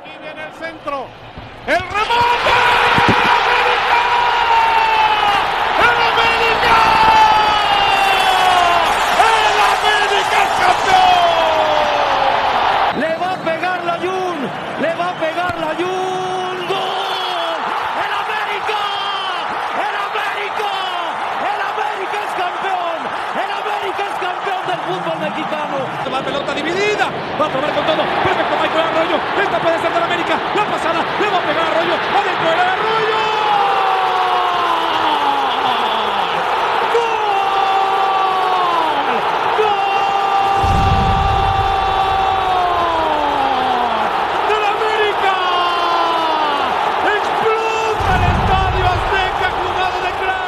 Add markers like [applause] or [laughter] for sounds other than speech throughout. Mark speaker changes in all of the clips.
Speaker 1: Aquí viene el centro. El remonte. ¡El América! ¡El América es campeón!
Speaker 2: Le va a pegar la Jun, le va a pegar la Jun. ¡Gol! ¡El América! ¡El América! ¡El América es campeón! ¡El América es campeón del fútbol mexicano!
Speaker 1: La pelota dividida. Va a tomar con todo. Arroyo. Esta puede ser del América. La pasada. Le va a pegar a Arroyo. Adentro del Arroyo. de de.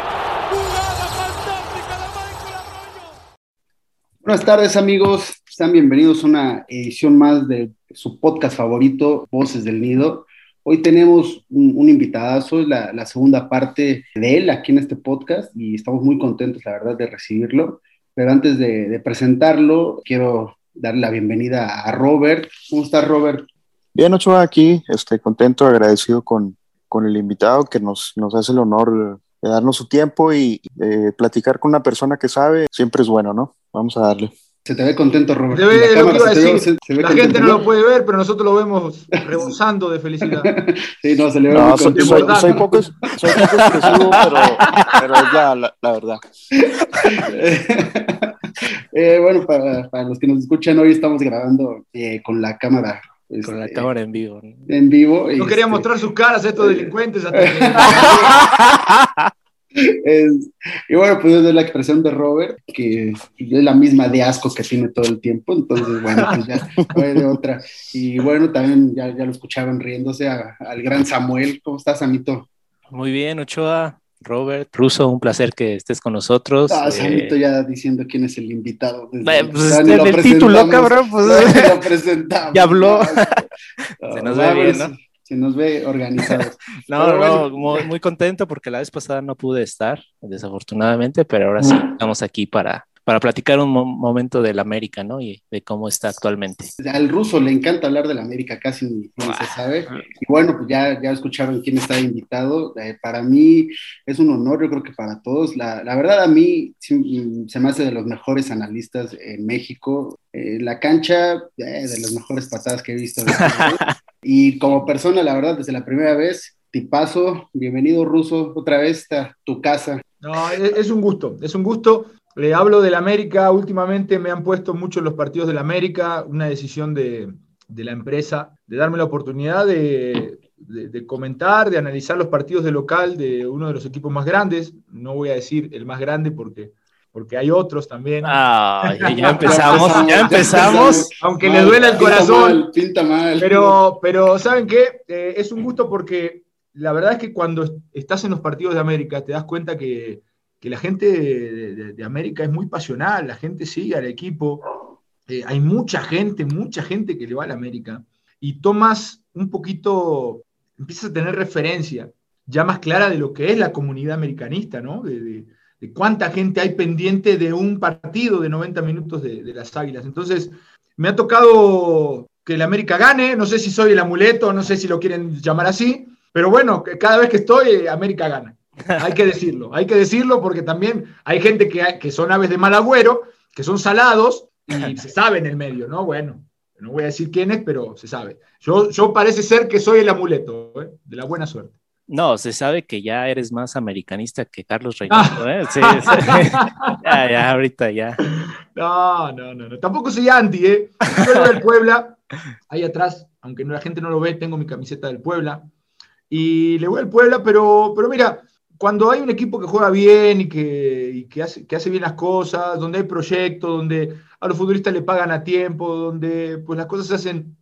Speaker 3: Buenas tardes amigos, sean bienvenidos a una edición más de su podcast favorito, Voces del Nido. Hoy tenemos un, un invitadazo, la, la segunda parte de él aquí en este podcast y estamos muy contentos, la verdad, de recibirlo. Pero antes de, presentarlo, quiero darle la bienvenida a Robert. ¿Cómo estás, Robert?
Speaker 4: Bien, Ochoa, aquí, este, contento, agradecido con, con el invitado que nos, nos hace el honor de darnos su tiempo y eh, platicar con una persona que sabe, siempre es bueno, ¿no? Vamos a darle.
Speaker 3: Se te ve contento, Robert.
Speaker 5: Se ve lo que iba a
Speaker 3: cámara se te ve-
Speaker 5: decir.
Speaker 3: se- se ve
Speaker 5: La
Speaker 3: contento,
Speaker 5: gente no lo puede ver, pero nosotros lo vemos rebosando de felicidad. [laughs]
Speaker 3: Sí, no, se le ve
Speaker 4: No,
Speaker 3: muy
Speaker 4: soy,
Speaker 3: contento.
Speaker 4: soy, soy poco, soy poco expresivo, pero, pero es la, la, la verdad. [laughs]
Speaker 3: Eh, bueno, para, para los que nos escuchan, hoy estamos grabando eh, con la cámara.
Speaker 6: Con la
Speaker 3: este,
Speaker 6: cámara en vivo. ¿no?
Speaker 3: En vivo.
Speaker 5: No quería
Speaker 3: este,
Speaker 5: mostrar sus caras a estos delincuentes. hasta que- [laughs]
Speaker 3: es- y bueno, pues es la expresión de Robert, que es la misma de asco que tiene todo el tiempo. Entonces, bueno, pues ya hay de otra. Y bueno, también ya, ya lo escuchaban riéndose a- al gran Samuel. ¿Cómo estás, Amito?
Speaker 6: Muy bien, Ochoa, Robert, Russo, un placer que estés con nosotros.
Speaker 3: Ah,
Speaker 6: Eh,
Speaker 3: Samito ya diciendo quién es el invitado. desde-
Speaker 6: eh, pues,
Speaker 3: ya
Speaker 6: en el título, cabrón, pues,
Speaker 3: Ya ni lo presentamos. [laughs]
Speaker 6: Ya habló. [laughs] Se nos
Speaker 3: no,
Speaker 6: ve bien, ¿no?
Speaker 3: Se, nos ve organizados. [laughs]
Speaker 6: no,
Speaker 3: Pero
Speaker 6: no,
Speaker 3: bueno.
Speaker 6: muy, muy contento porque la vez pasada no pude estar, desafortunadamente, pero ahora sí estamos aquí para, para platicar un mo- momento del América, ¿no? Y de cómo está actualmente.
Speaker 3: Al ruso le encanta hablar de la América, casi ni, ni se sabe. Y bueno, pues ya, ya escucharon quién está invitado. Eh, para mí es un honor, yo creo que para todos. La, la verdad, a mí sí, mm, se me hace de los mejores analistas en México. Eh, la cancha, eh, de las mejores patadas que he visto. [laughs] y como persona, la verdad, desde la primera vez, tipazo, bienvenido ruso, otra vez a tu casa.
Speaker 5: No, es, es un gusto, es un gusto. Le hablo del América, últimamente me han puesto mucho los partidos del América, una decisión de, de la empresa, de darme la oportunidad de, de- de comentar, de analizar los partidos de local de uno de los equipos más grandes. No voy a decir el más grande porque, porque hay otros también.
Speaker 6: Ah, [laughs] ya, empezamos, ya empezamos.
Speaker 5: Aunque
Speaker 3: Mal,
Speaker 5: le duela el
Speaker 3: pinta
Speaker 5: corazón.
Speaker 3: mal, pinta mal.
Speaker 5: Pero, pero ¿saben qué? Eh, es un gusto porque la verdad es que cuando est- estás en los partidos de América te das cuenta que, que la gente de, de- de América es muy pasional, la gente sigue al equipo, Eh, hay mucha gente, mucha gente que le va a la América y tomas un poquito, empiezas a tener referencia ya más clara de lo que es la comunidad americanista, ¿no? De, de- cuánta gente hay pendiente de un partido de 90 minutos de, las Águilas. Entonces, me ha tocado que el América gane, no sé si soy el amuleto, no sé si lo quieren llamar así, pero bueno, cada vez que estoy, eh, América gana. Hay que decirlo, hay que decirlo porque también hay gente que, que son aves de mal agüero, que son salados y se sabe en el medio, ¿no? Bueno, no voy a decir quién es, pero se sabe. Yo, yo parece ser que soy el amuleto, ¿eh? de la buena suerte.
Speaker 6: No, se sabe que ya eres más americanista que Carlos Reynoso, ¿eh? Sí, sí. [laughs] Ya, ya, ahorita ya.
Speaker 5: No, no, no, no. Tampoco soy anti, ¿eh? Yo al Puebla, ahí atrás, aunque la gente no lo ve, tengo mi camiseta del Puebla. Y le voy al Puebla, pero, pero mira, cuando hay un equipo que juega bien y que, y que, hace, que hace bien las cosas, donde hay proyectos, donde a los futbolistas le pagan a tiempo, donde pues las cosas se hacen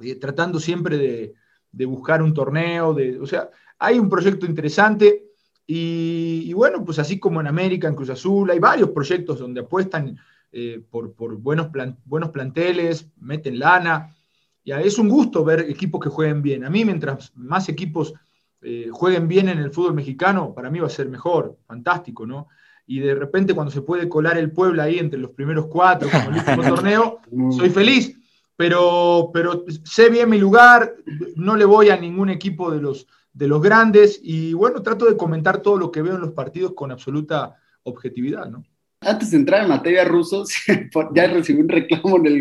Speaker 5: eh, tratando siempre de, de buscar un torneo, de, o sea, hay un proyecto interesante. Y, y bueno, pues así como en América, en Cruz Azul, hay varios proyectos donde apuestan eh, por, por buenos, plan- buenos planteles, meten lana. Ya es un gusto ver equipos que jueguen bien. A mí, mientras más equipos eh, jueguen bien en el fútbol mexicano, para mí va a ser mejor, fantástico, ¿no? Y de repente cuando se puede colar el Puebla ahí entre los primeros cuatro, como el último [laughs] torneo, soy feliz. pero, pero sé bien mi lugar, no le voy a ningún equipo de los, de los grandes y bueno, trato de comentar todo lo que veo en los partidos con absoluta objetividad, ¿no?
Speaker 3: Antes de entrar en materia rusos, [laughs] ya recibí un reclamo en el,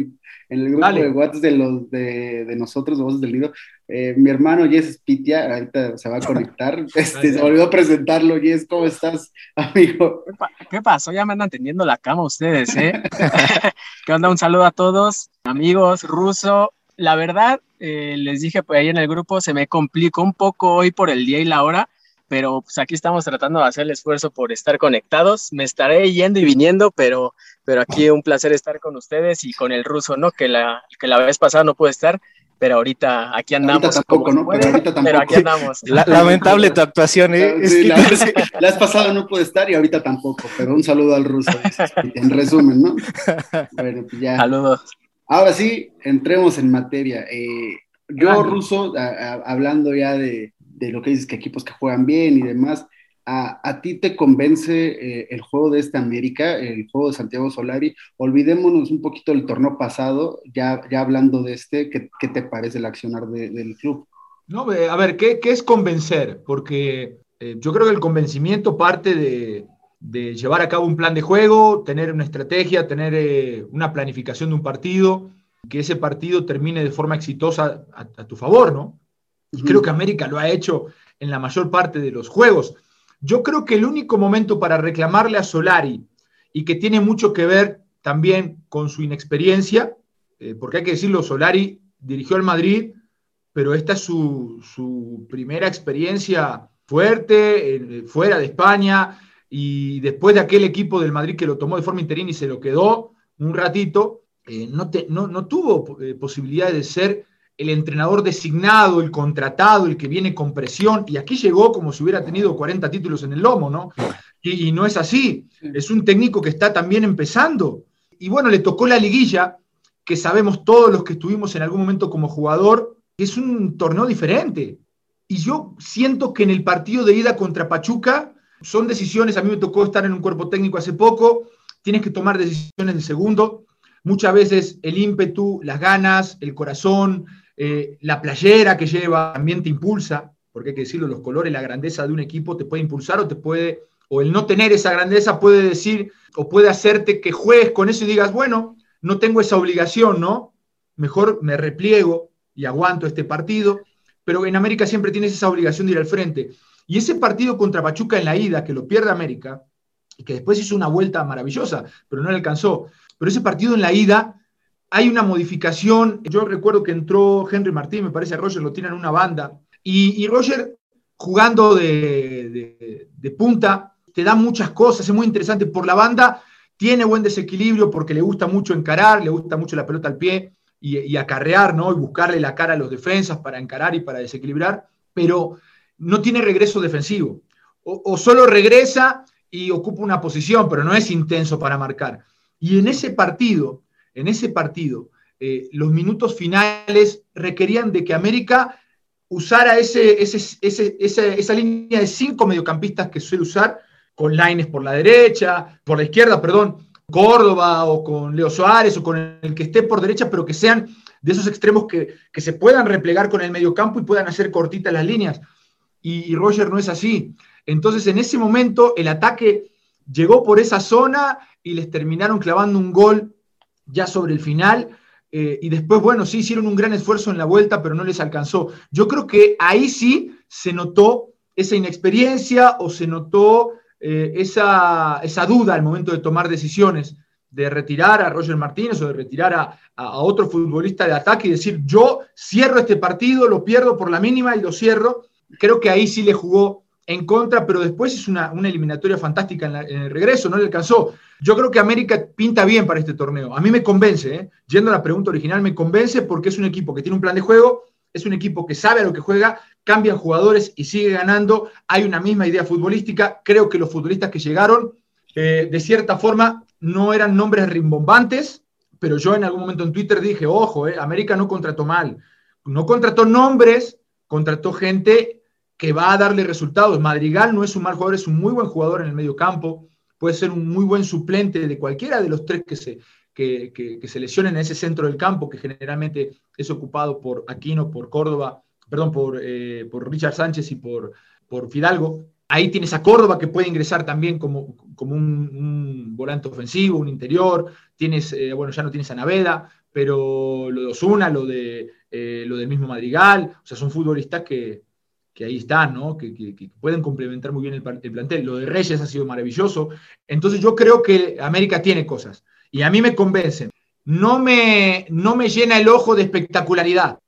Speaker 3: en el grupo de WhatsApp de, los, de, de nosotros, de Voces del Nido. Eh, mi hermano Jess Spitia, ahorita se va a conectar. [laughs] Este, se olvidó presentarlo. Jess, ¿cómo estás, amigo?
Speaker 7: ¿Qué, pasó? Ya me andan tendiendo la cama ustedes, ¿eh? [laughs] ¿Qué onda? Un saludo a todos, amigos, ruso. La verdad, eh, les dije por ahí en el grupo, se me complicó un poco hoy por el día y la hora pero pues aquí estamos tratando de hacer el esfuerzo por estar conectados. Me estaré yendo y viniendo, pero, pero aquí un placer estar con ustedes y con el ruso, ¿no? Que la, que la vez pasada no pude estar, pero ahorita aquí andamos.
Speaker 3: Ahorita tampoco, ¿no? pero, ahorita tampoco.
Speaker 7: pero aquí andamos. [laughs]
Speaker 6: lamentable tu actuación, ¿eh?
Speaker 3: Sí, la, vez pasada no pude estar y ahorita tampoco, pero un saludo al ruso, en resumen, ¿no? [laughs]
Speaker 7: Bueno, pues ya. Saludos.
Speaker 3: Ahora sí, entremos en materia. Eh, yo, ruso, hablando ya de, de lo que dices, que equipos que juegan bien y demás, ¿a, a ti te convence eh, el juego de esta América, el juego de Santiago Solari? Olvidémonos un poquito del torneo pasado, ya, ya hablando de este, ¿qué, qué te parece el accionar de, del club?
Speaker 5: No, a ver, ¿qué, qué es convencer? Porque eh, yo creo que el convencimiento parte de, de, llevar a cabo un plan de juego, tener una estrategia, tener eh, una planificación de un partido, que ese partido termine de forma exitosa a, a tu favor, ¿no? Y creo que América lo ha hecho en la mayor parte de los juegos. Yo creo que el único momento para reclamarle a Solari y que tiene mucho que ver también con su inexperiencia, eh, porque hay que decirlo, Solari dirigió al Madrid, pero esta es su, primera experiencia fuerte, eh, fuera de España, y después de aquel equipo del Madrid que lo tomó de forma interina y se lo quedó un ratito, eh, no, no, no, tuvo posibilidad de ser el entrenador designado, el contratado, el que viene con presión, y aquí llegó como si hubiera tenido 40 títulos en el lomo, ¿no? Y, no es así, es un técnico que está también empezando. Y bueno, le tocó la liguilla, que sabemos todos los que estuvimos en algún momento como jugador, que es un torneo diferente. Y yo siento que en el partido de ida contra Pachuca son decisiones, a mí me tocó estar en un cuerpo técnico hace poco, tienes que tomar decisiones de segundo, muchas veces el ímpetu, las ganas, el corazón, eh, la playera que lleva también te impulsa, porque hay que decirlo, los colores, la grandeza de un equipo te puede impulsar o te puede, o el no tener esa grandeza puede decir, o puede hacerte que juegues con eso y digas, bueno, no tengo esa obligación, ¿no? Mejor me repliego y aguanto este partido, pero en América siempre tienes esa obligación de ir al frente. Y ese partido contra Pachuca en la ida, que lo pierde América, y que después hizo una vuelta maravillosa, pero no le alcanzó. Pero ese partido en la ida hay una modificación. Yo recuerdo que entró Henry Martín, me parece a Roger lo tiene en una banda, y, Roger jugando de, punta te da muchas cosas, es muy interesante por la banda, tiene buen desequilibrio porque le gusta mucho encarar, le gusta mucho la pelota al pie y, acarrear, ¿no? Y buscarle la cara a los defensas para encarar y para desequilibrar, pero no tiene regreso defensivo. o solo regresa y ocupa una posición, pero no es intenso para marcar. Y en ese partido, en ese partido, eh, los minutos finales requerían de que América usara ese, esa, línea de cinco mediocampistas que suele usar, con Laines por la derecha, por la izquierda, perdón, Córdoba o con Leo Suárez o con el que esté por derecha, pero que sean de esos extremos que, se puedan replegar con el mediocampo y puedan hacer cortitas las líneas. Y, Roger no es así. Entonces, en ese momento, el ataque llegó por esa zona y les terminaron clavando un gol ya sobre el final. Eh, y después, bueno, sí hicieron un gran esfuerzo en la vuelta, pero no les alcanzó. Yo creo que ahí sí se notó esa inexperiencia o se notó eh, esa, esa, duda al momento de tomar decisiones, de retirar a Roger Martínez o de retirar a, a, otro futbolista de ataque y decir, yo cierro este partido, lo pierdo por la mínima y lo cierro. Creo que ahí sí le jugó en contra, pero después es una, eliminatoria fantástica en, el regreso, no le alcanzó. Yo creo que América pinta bien para este torneo. A mí me convence, ¿eh? yendo a la pregunta original, me convence porque es un equipo que tiene un plan de juego, es un equipo que sabe a lo que juega, cambian jugadores y sigue ganando. Hay una misma idea futbolística. Creo que los futbolistas que llegaron, eh, de cierta forma, no eran nombres rimbombantes, pero yo en algún momento en Twitter dije, ojo, eh, América no contrató mal. No contrató nombres, contrató gente que va a darle resultados. Madrigal no es un mal jugador, es un muy buen jugador en el medio campo, puede ser un muy buen suplente de cualquiera de los tres que se, que, que, se lesionen en ese centro del campo, que generalmente es ocupado por Aquino, por Córdoba, perdón, por, eh, por Richard Sánchez y por, por Fidalgo. Ahí tienes a Córdoba que puede ingresar también como, como un, volante ofensivo, un interior. Tienes, eh, bueno, ya no tienes a Naveda, pero lo de Osuna, lo, de, eh, lo del mismo Madrigal, o sea, son futbolistas que, que ahí están, ¿no? Que, pueden complementar muy bien el, el, plantel. Lo de Reyes ha sido maravilloso. Entonces yo creo que América tiene cosas y a mí me convencen. No me, no me llena el ojo de espectacularidad,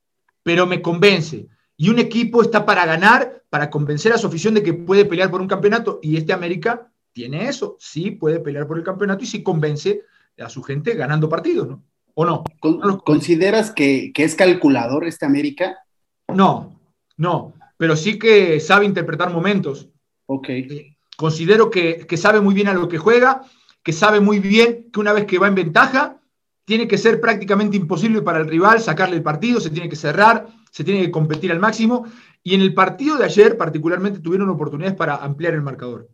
Speaker 5: pero me convence. Y un equipo está para ganar, para convencer a su afición de que puede pelear por un campeonato. Y este América tiene eso, sí puede pelear por el campeonato y sí convence a su gente ganando partidos, ¿no? ¿O no?
Speaker 3: ¿Consideras que, es calculador este América?
Speaker 5: No, no, pero sí que sabe interpretar momentos.
Speaker 3: Ok.
Speaker 5: Eh, considero que, que sabe muy bien a lo que juega que sabe muy bien que una vez que va en ventaja, tiene que ser prácticamente imposible para el rival sacarle el partido, se tiene que cerrar, se tiene que competir al máximo. Y en el partido de ayer, particularmente, tuvieron oportunidades para ampliar el marcador.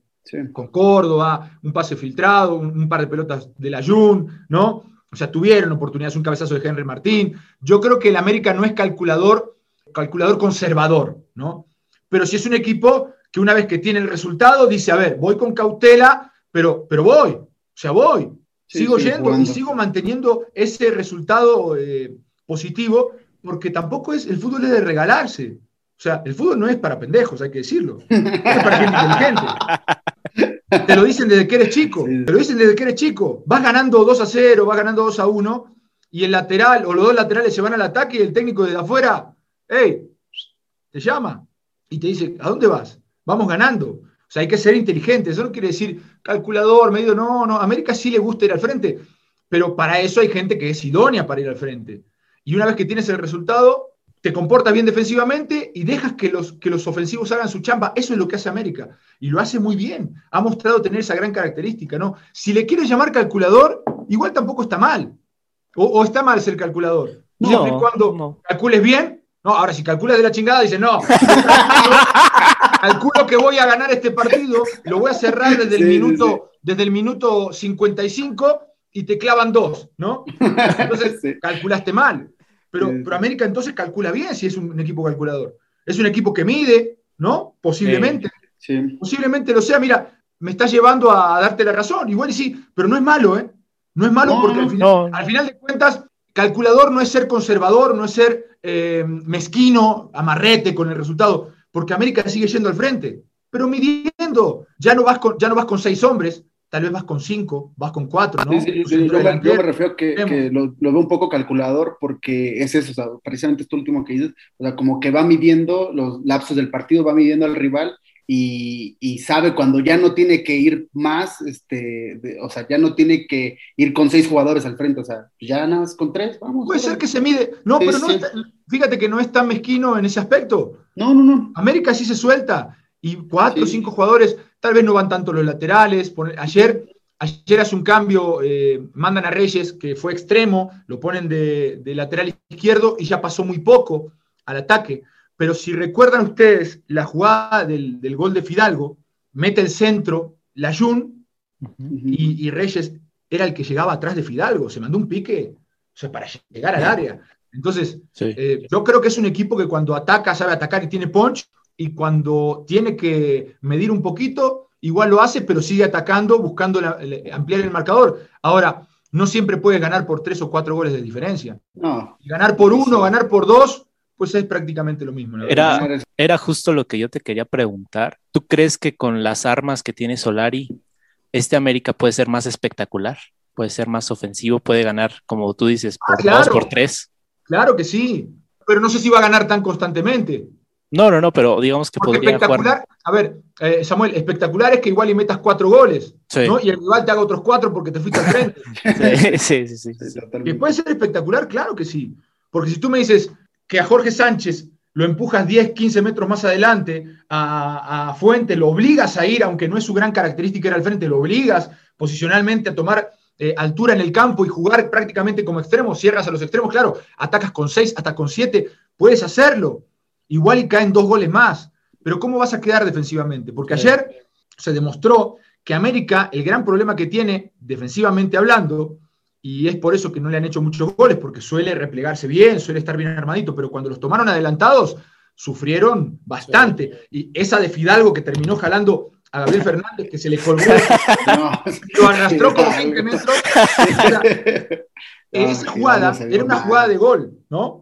Speaker 5: Con Córdoba, un pase filtrado, un, par de pelotas de la Jun, ¿no? O sea, tuvieron oportunidades, un cabezazo de Henry Martín. Yo creo que el América no es calculador, calculador conservador, ¿no? Pero si es un equipo que una vez que tiene el resultado, dice, a ver, voy con cautela, pero, pero voy, o sea, voy, sigo yendo y sigo manteniendo ese resultado eh, positivo, porque tampoco es, el fútbol es de regalarse. O sea, el fútbol no es para pendejos, hay que decirlo. Es para gente inteligente. [laughs] Te lo dicen desde que eres chico. Te lo dicen desde que eres chico. Vas ganando 2 a 0, vas ganando 2 a 1, y el lateral o los dos laterales se van al ataque y el técnico desde afuera, hey, te llama y te dice, ¿a dónde vas? Vamos ganando. O sea, hay que ser inteligente. Eso no quiere decir calculador, medio. No, no. A América sí le gusta ir al frente. Pero para eso hay gente que es idónea para ir al frente. Y una vez que tienes el resultado, te comportas bien defensivamente y dejas que los, que los ofensivos hagan su chamba. Eso es lo que hace América. Y lo hace muy bien. Ha mostrado tener esa gran característica, ¿no? Si le quieres llamar calculador, igual tampoco está mal. O, está mal ser calculador. Siempre y cuando calcules bien. No, ahora si calculas de la chingada, dices, no. [laughs] calculo que voy a ganar este partido, lo voy a cerrar desde el, minuto, desde el minuto 55 y te clavan dos, ¿no? Entonces [laughs] calculaste mal. Pero, pero América entonces calcula bien si es un, equipo calculador. Es un equipo que mide, ¿no? Posiblemente. Posiblemente lo sea. Mira, me está llevando a, darte la razón. Igual y sí, pero no es malo, ¿eh? No es malo porque al final, al final, de cuentas, calculador no es ser conservador, no es ser eh, mezquino, amarrete con el resultado porque América sigue yendo al frente, pero midiendo, ya no vas con, ya no vas con seis hombres, tal vez vas con cinco, vas con cuatro, ¿no?
Speaker 3: Sí, yo, me, refiero que, que lo, veo un poco calculador porque es eso, o sea, precisamente esto último que dices, o sea, como que va midiendo los lapsos del partido, va midiendo al rival y, y, sabe cuando ya no tiene que ir más, este, o sea, ya no tiene que ir con seis jugadores al frente, o sea, ya nada más con tres, vamos.
Speaker 5: Puede ser que se mide, no, pero no fíjate que no es tan mezquino en ese aspecto.
Speaker 3: No, no, no.
Speaker 5: América sí se suelta y cuatro o cinco jugadores, tal vez no van tanto los laterales. Ayer, ayer hace un cambio, eh, mandan a Reyes, que fue extremo, lo ponen de, lateral izquierdo y ya pasó muy poco al ataque. Pero si recuerdan ustedes la jugada del, gol de Fidalgo, mete el centro, la Jun, y, Reyes era el que llegaba atrás de Fidalgo, se mandó un pique o sea, para llegar al área. Entonces, eh, yo creo que es un equipo que cuando ataca sabe atacar y tiene punch, y cuando tiene que medir un poquito, igual lo hace, pero sigue atacando, buscando ampliar el marcador. Ahora, no siempre puede ganar por tres o cuatro goles de diferencia.
Speaker 3: No.
Speaker 5: Ganar por uno, ganar por dos, pues es prácticamente lo mismo.
Speaker 6: Era, era justo lo que yo te quería preguntar. ¿Tú crees que con las armas que tiene Solari, este América puede ser más espectacular? ¿Puede ser más ofensivo? ¿Puede ganar, como tú dices, por ah, dos, por tres?
Speaker 5: Claro que sí, pero no sé si va a ganar tan constantemente.
Speaker 6: No, no, no, pero digamos que podría
Speaker 5: espectacular, A ver, eh, Samuel, espectacular es que igual y metas cuatro goles, ¿no? Y el rival te haga otros cuatro porque te fuiste al frente. [laughs]
Speaker 6: sí, sí, sí.
Speaker 5: sí, puede ser espectacular, claro que sí. Porque si tú me dices que a Jorge Sánchez lo empujas 10, 15 metros más adelante, a, a Fuente lo obligas a ir, aunque no es su gran característica ir al frente, lo obligas posicionalmente a tomar eh, altura en el campo y jugar prácticamente como extremo, cierras a los extremos, claro, atacas con seis, hasta con siete, puedes hacerlo. Igual y caen dos goles más. Pero ¿cómo vas a quedar defensivamente? Porque ayer se demostró que América, el gran problema que tiene, defensivamente hablando, y es por eso que no le han hecho muchos goles, porque suele replegarse bien, suele estar bien armadito, pero cuando los tomaron adelantados, sufrieron bastante. Y esa de Fidalgo que terminó jalando a Gabriel Fernández, que se le colgó, [laughs] lo arrastró como 20 metros. esa jugada era una jugada de gol, ¿no?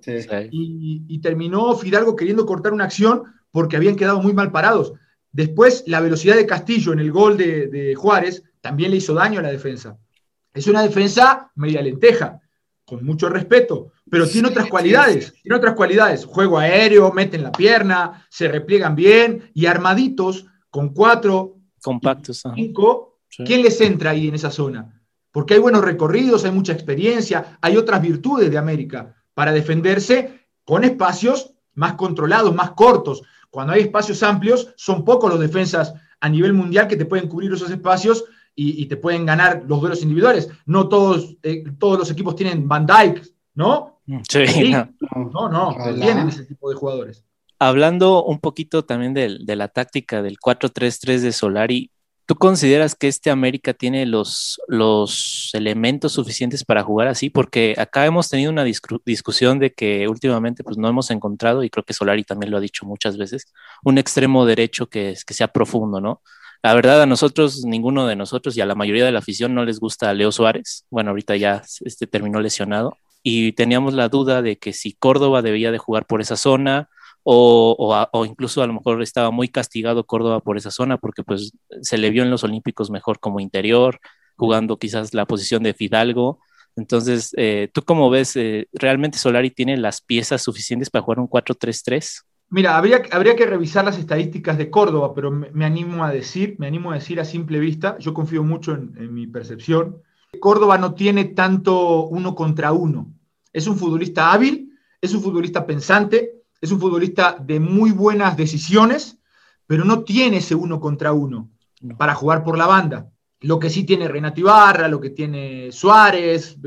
Speaker 5: Y, terminó Fidalgo queriendo cortar una acción porque habían quedado muy mal parados. Después, la velocidad de Castillo en el gol de Juárez también le hizo daño a la defensa. Es una defensa media lenteja, con mucho respeto, pero tiene otras cualidades, tiene otras cualidades. Juego aéreo, meten la pierna, se repliegan bien y armaditos con cuatro,
Speaker 6: compactos,
Speaker 5: cinco. ¿Quién les entra ahí en esa zona? Porque hay buenos recorridos, hay mucha experiencia, hay otras virtudes de América para defenderse con espacios más controlados, más cortos. Cuando hay espacios amplios, son pocos los defensas a nivel mundial que te pueden cubrir esos espacios y, te pueden ganar los duelos individuales. No todos, eh, todos los equipos tienen Van Dyke, ¿no?
Speaker 6: Sí,
Speaker 5: no, no, tienen ese tipo de jugadores.
Speaker 6: Hablando un poquito también de, de la táctica del 4-3-3 de Solari, ¿tú consideras que este América tiene los, los elementos suficientes para jugar así? Porque acá hemos tenido una discusión de que últimamente pues, no hemos encontrado, y creo que Solari también lo ha dicho muchas veces, un extremo derecho que, que sea profundo, ¿no? La verdad, a nosotros, ninguno de nosotros y a la mayoría de la afición no les gusta a Leo Suárez. Bueno, ahorita ya este, terminó lesionado. Y teníamos la duda de que si Córdoba debía de jugar por esa zona o, o, incluso a lo mejor estaba muy castigado Córdoba por esa zona porque pues se le vio en los Olímpicos mejor como interior, jugando quizás la posición de Fidalgo. Entonces, eh, ¿tú cómo ves? Eh, ¿Realmente Solari tiene las piezas suficientes para jugar un 4-3-3?
Speaker 5: Mira, habría, habría, que revisar las estadísticas de Córdoba, pero me, animo a decir, me animo a decir a simple vista, yo confío mucho en, mi percepción. Córdoba no tiene tanto uno contra uno. Es un futbolista hábil, es un futbolista pensante, es un futbolista de muy buenas decisiones, pero no tiene ese uno contra uno para jugar por la banda. Lo que sí tiene Renato Ibarra, lo que tiene Suárez.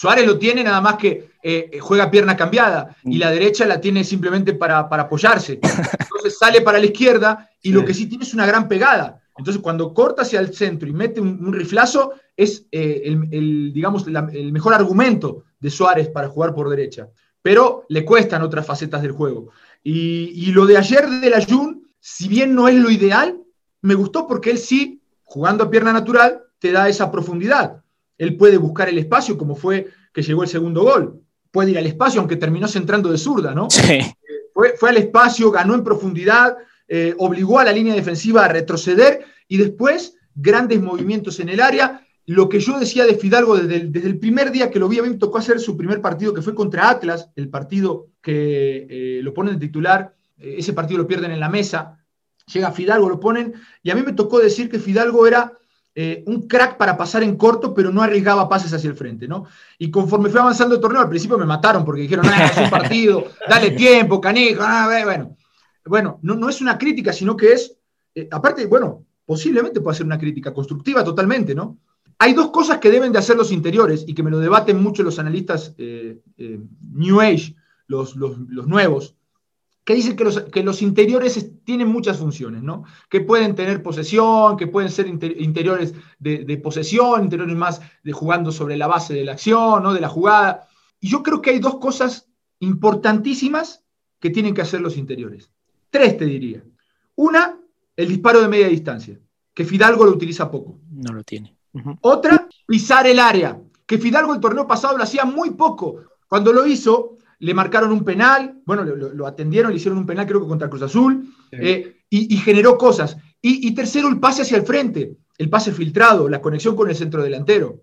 Speaker 5: Eh, Suárez lo tiene nada más que eh, juega pierna cambiada y la derecha la tiene simplemente para, apoyarse. Entonces sale para la izquierda y lo que sí tiene es una gran pegada. Entonces cuando corta hacia el centro y mete un, riflazo es eh, el, digamos, el mejor argumento de Suárez para jugar por derecha. Pero le cuestan otras facetas del juego. Y, y lo de ayer de la Jun, si bien no es lo ideal, me gustó porque él sí jugando a pierna natural, te da esa profundidad. Él puede buscar el espacio, como fue que llegó el segundo gol. Puede ir al espacio, aunque terminó centrando de zurda, ¿no?
Speaker 6: Sí.
Speaker 5: Fue, fue al espacio, ganó en profundidad, eh, obligó a la línea defensiva a retroceder y después grandes movimientos en el área. Lo que yo decía de Fidalgo desde el, primer día que lo vi, a mí me tocó hacer su primer partido, que fue contra Atlas, el partido que eh, lo ponen de titular, eh, ese partido lo pierden en la mesa, llega Fidalgo, lo ponen, y a mí me tocó decir que Fidalgo era eh, un crack para pasar en corto, pero no arriesgaba pases hacia el frente, ¿no? Y conforme fue avanzando el torneo, al principio me mataron porque dijeron, ah, es un [laughs] partido, dale tiempo, canijo, ah, bueno. Bueno, no, no es una crítica, sino que es, eh, aparte, bueno, posiblemente puede ser una crítica constructiva totalmente, ¿no? Hay dos cosas que deben de hacer los interiores y que me lo debaten mucho los analistas eh, New Age, los, los, los nuevos, que dicen que los, que los interiores tienen muchas funciones, ¿no? Que pueden tener posesión, que pueden ser interiores de, posesión, interiores más de jugando sobre la base de la acción, ¿no? De la jugada. Y yo creo que hay dos cosas importantísimas que tienen que hacer los interiores. Tres te diría. Una, el disparo de media distancia, que Fidalgo lo utiliza poco.
Speaker 6: No lo tiene.
Speaker 5: Otra, pisar el área, que Fidalgo el torneo pasado lo hacía muy poco. Cuando lo hizo, le marcaron un penal, bueno, lo, atendieron, le hicieron un penal creo que contra Cruz Azul, eh, y, generó cosas. Y, tercero, el pase hacia el frente, el pase filtrado, la conexión con el centro delantero.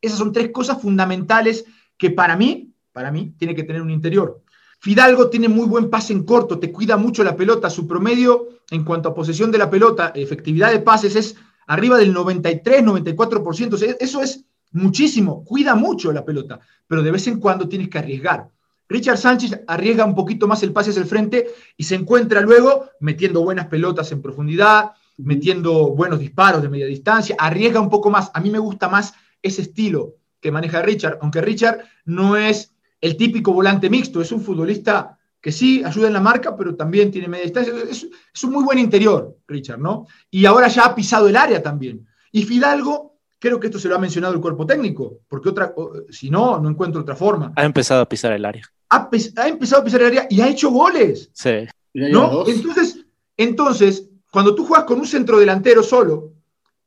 Speaker 5: Esas son tres cosas fundamentales que para mí, para mí, tiene que tener un interior. Fidalgo tiene muy buen pase en corto, te cuida mucho la pelota, su promedio en cuanto a posesión de la pelota, efectividad de pases es arriba del 93, 94%, eso es muchísimo, cuida mucho la pelota, pero de vez en cuando tienes que arriesgar. Richard Sánchez arriesga un poquito más el pase hacia el frente y se encuentra luego metiendo buenas pelotas en profundidad, metiendo buenos disparos de media distancia, arriesga un poco más. A mí me gusta más ese estilo que maneja Richard, aunque Richard no es el típico volante mixto, es un futbolista que sí ayuda en la marca, pero también tiene media distancia. Es, es un muy buen interior, Richard, ¿no? Y ahora ya ha pisado el área también. Y Fidalgo creo que esto se lo ha mencionado el cuerpo técnico, porque otra, si no, no encuentro otra forma.
Speaker 6: Ha empezado a pisar el área.
Speaker 5: Ha, empezado a pisar el área y ha hecho goles.
Speaker 6: Sí.
Speaker 5: ¿no? Entonces, entonces, cuando tú juegas con un centro delantero solo,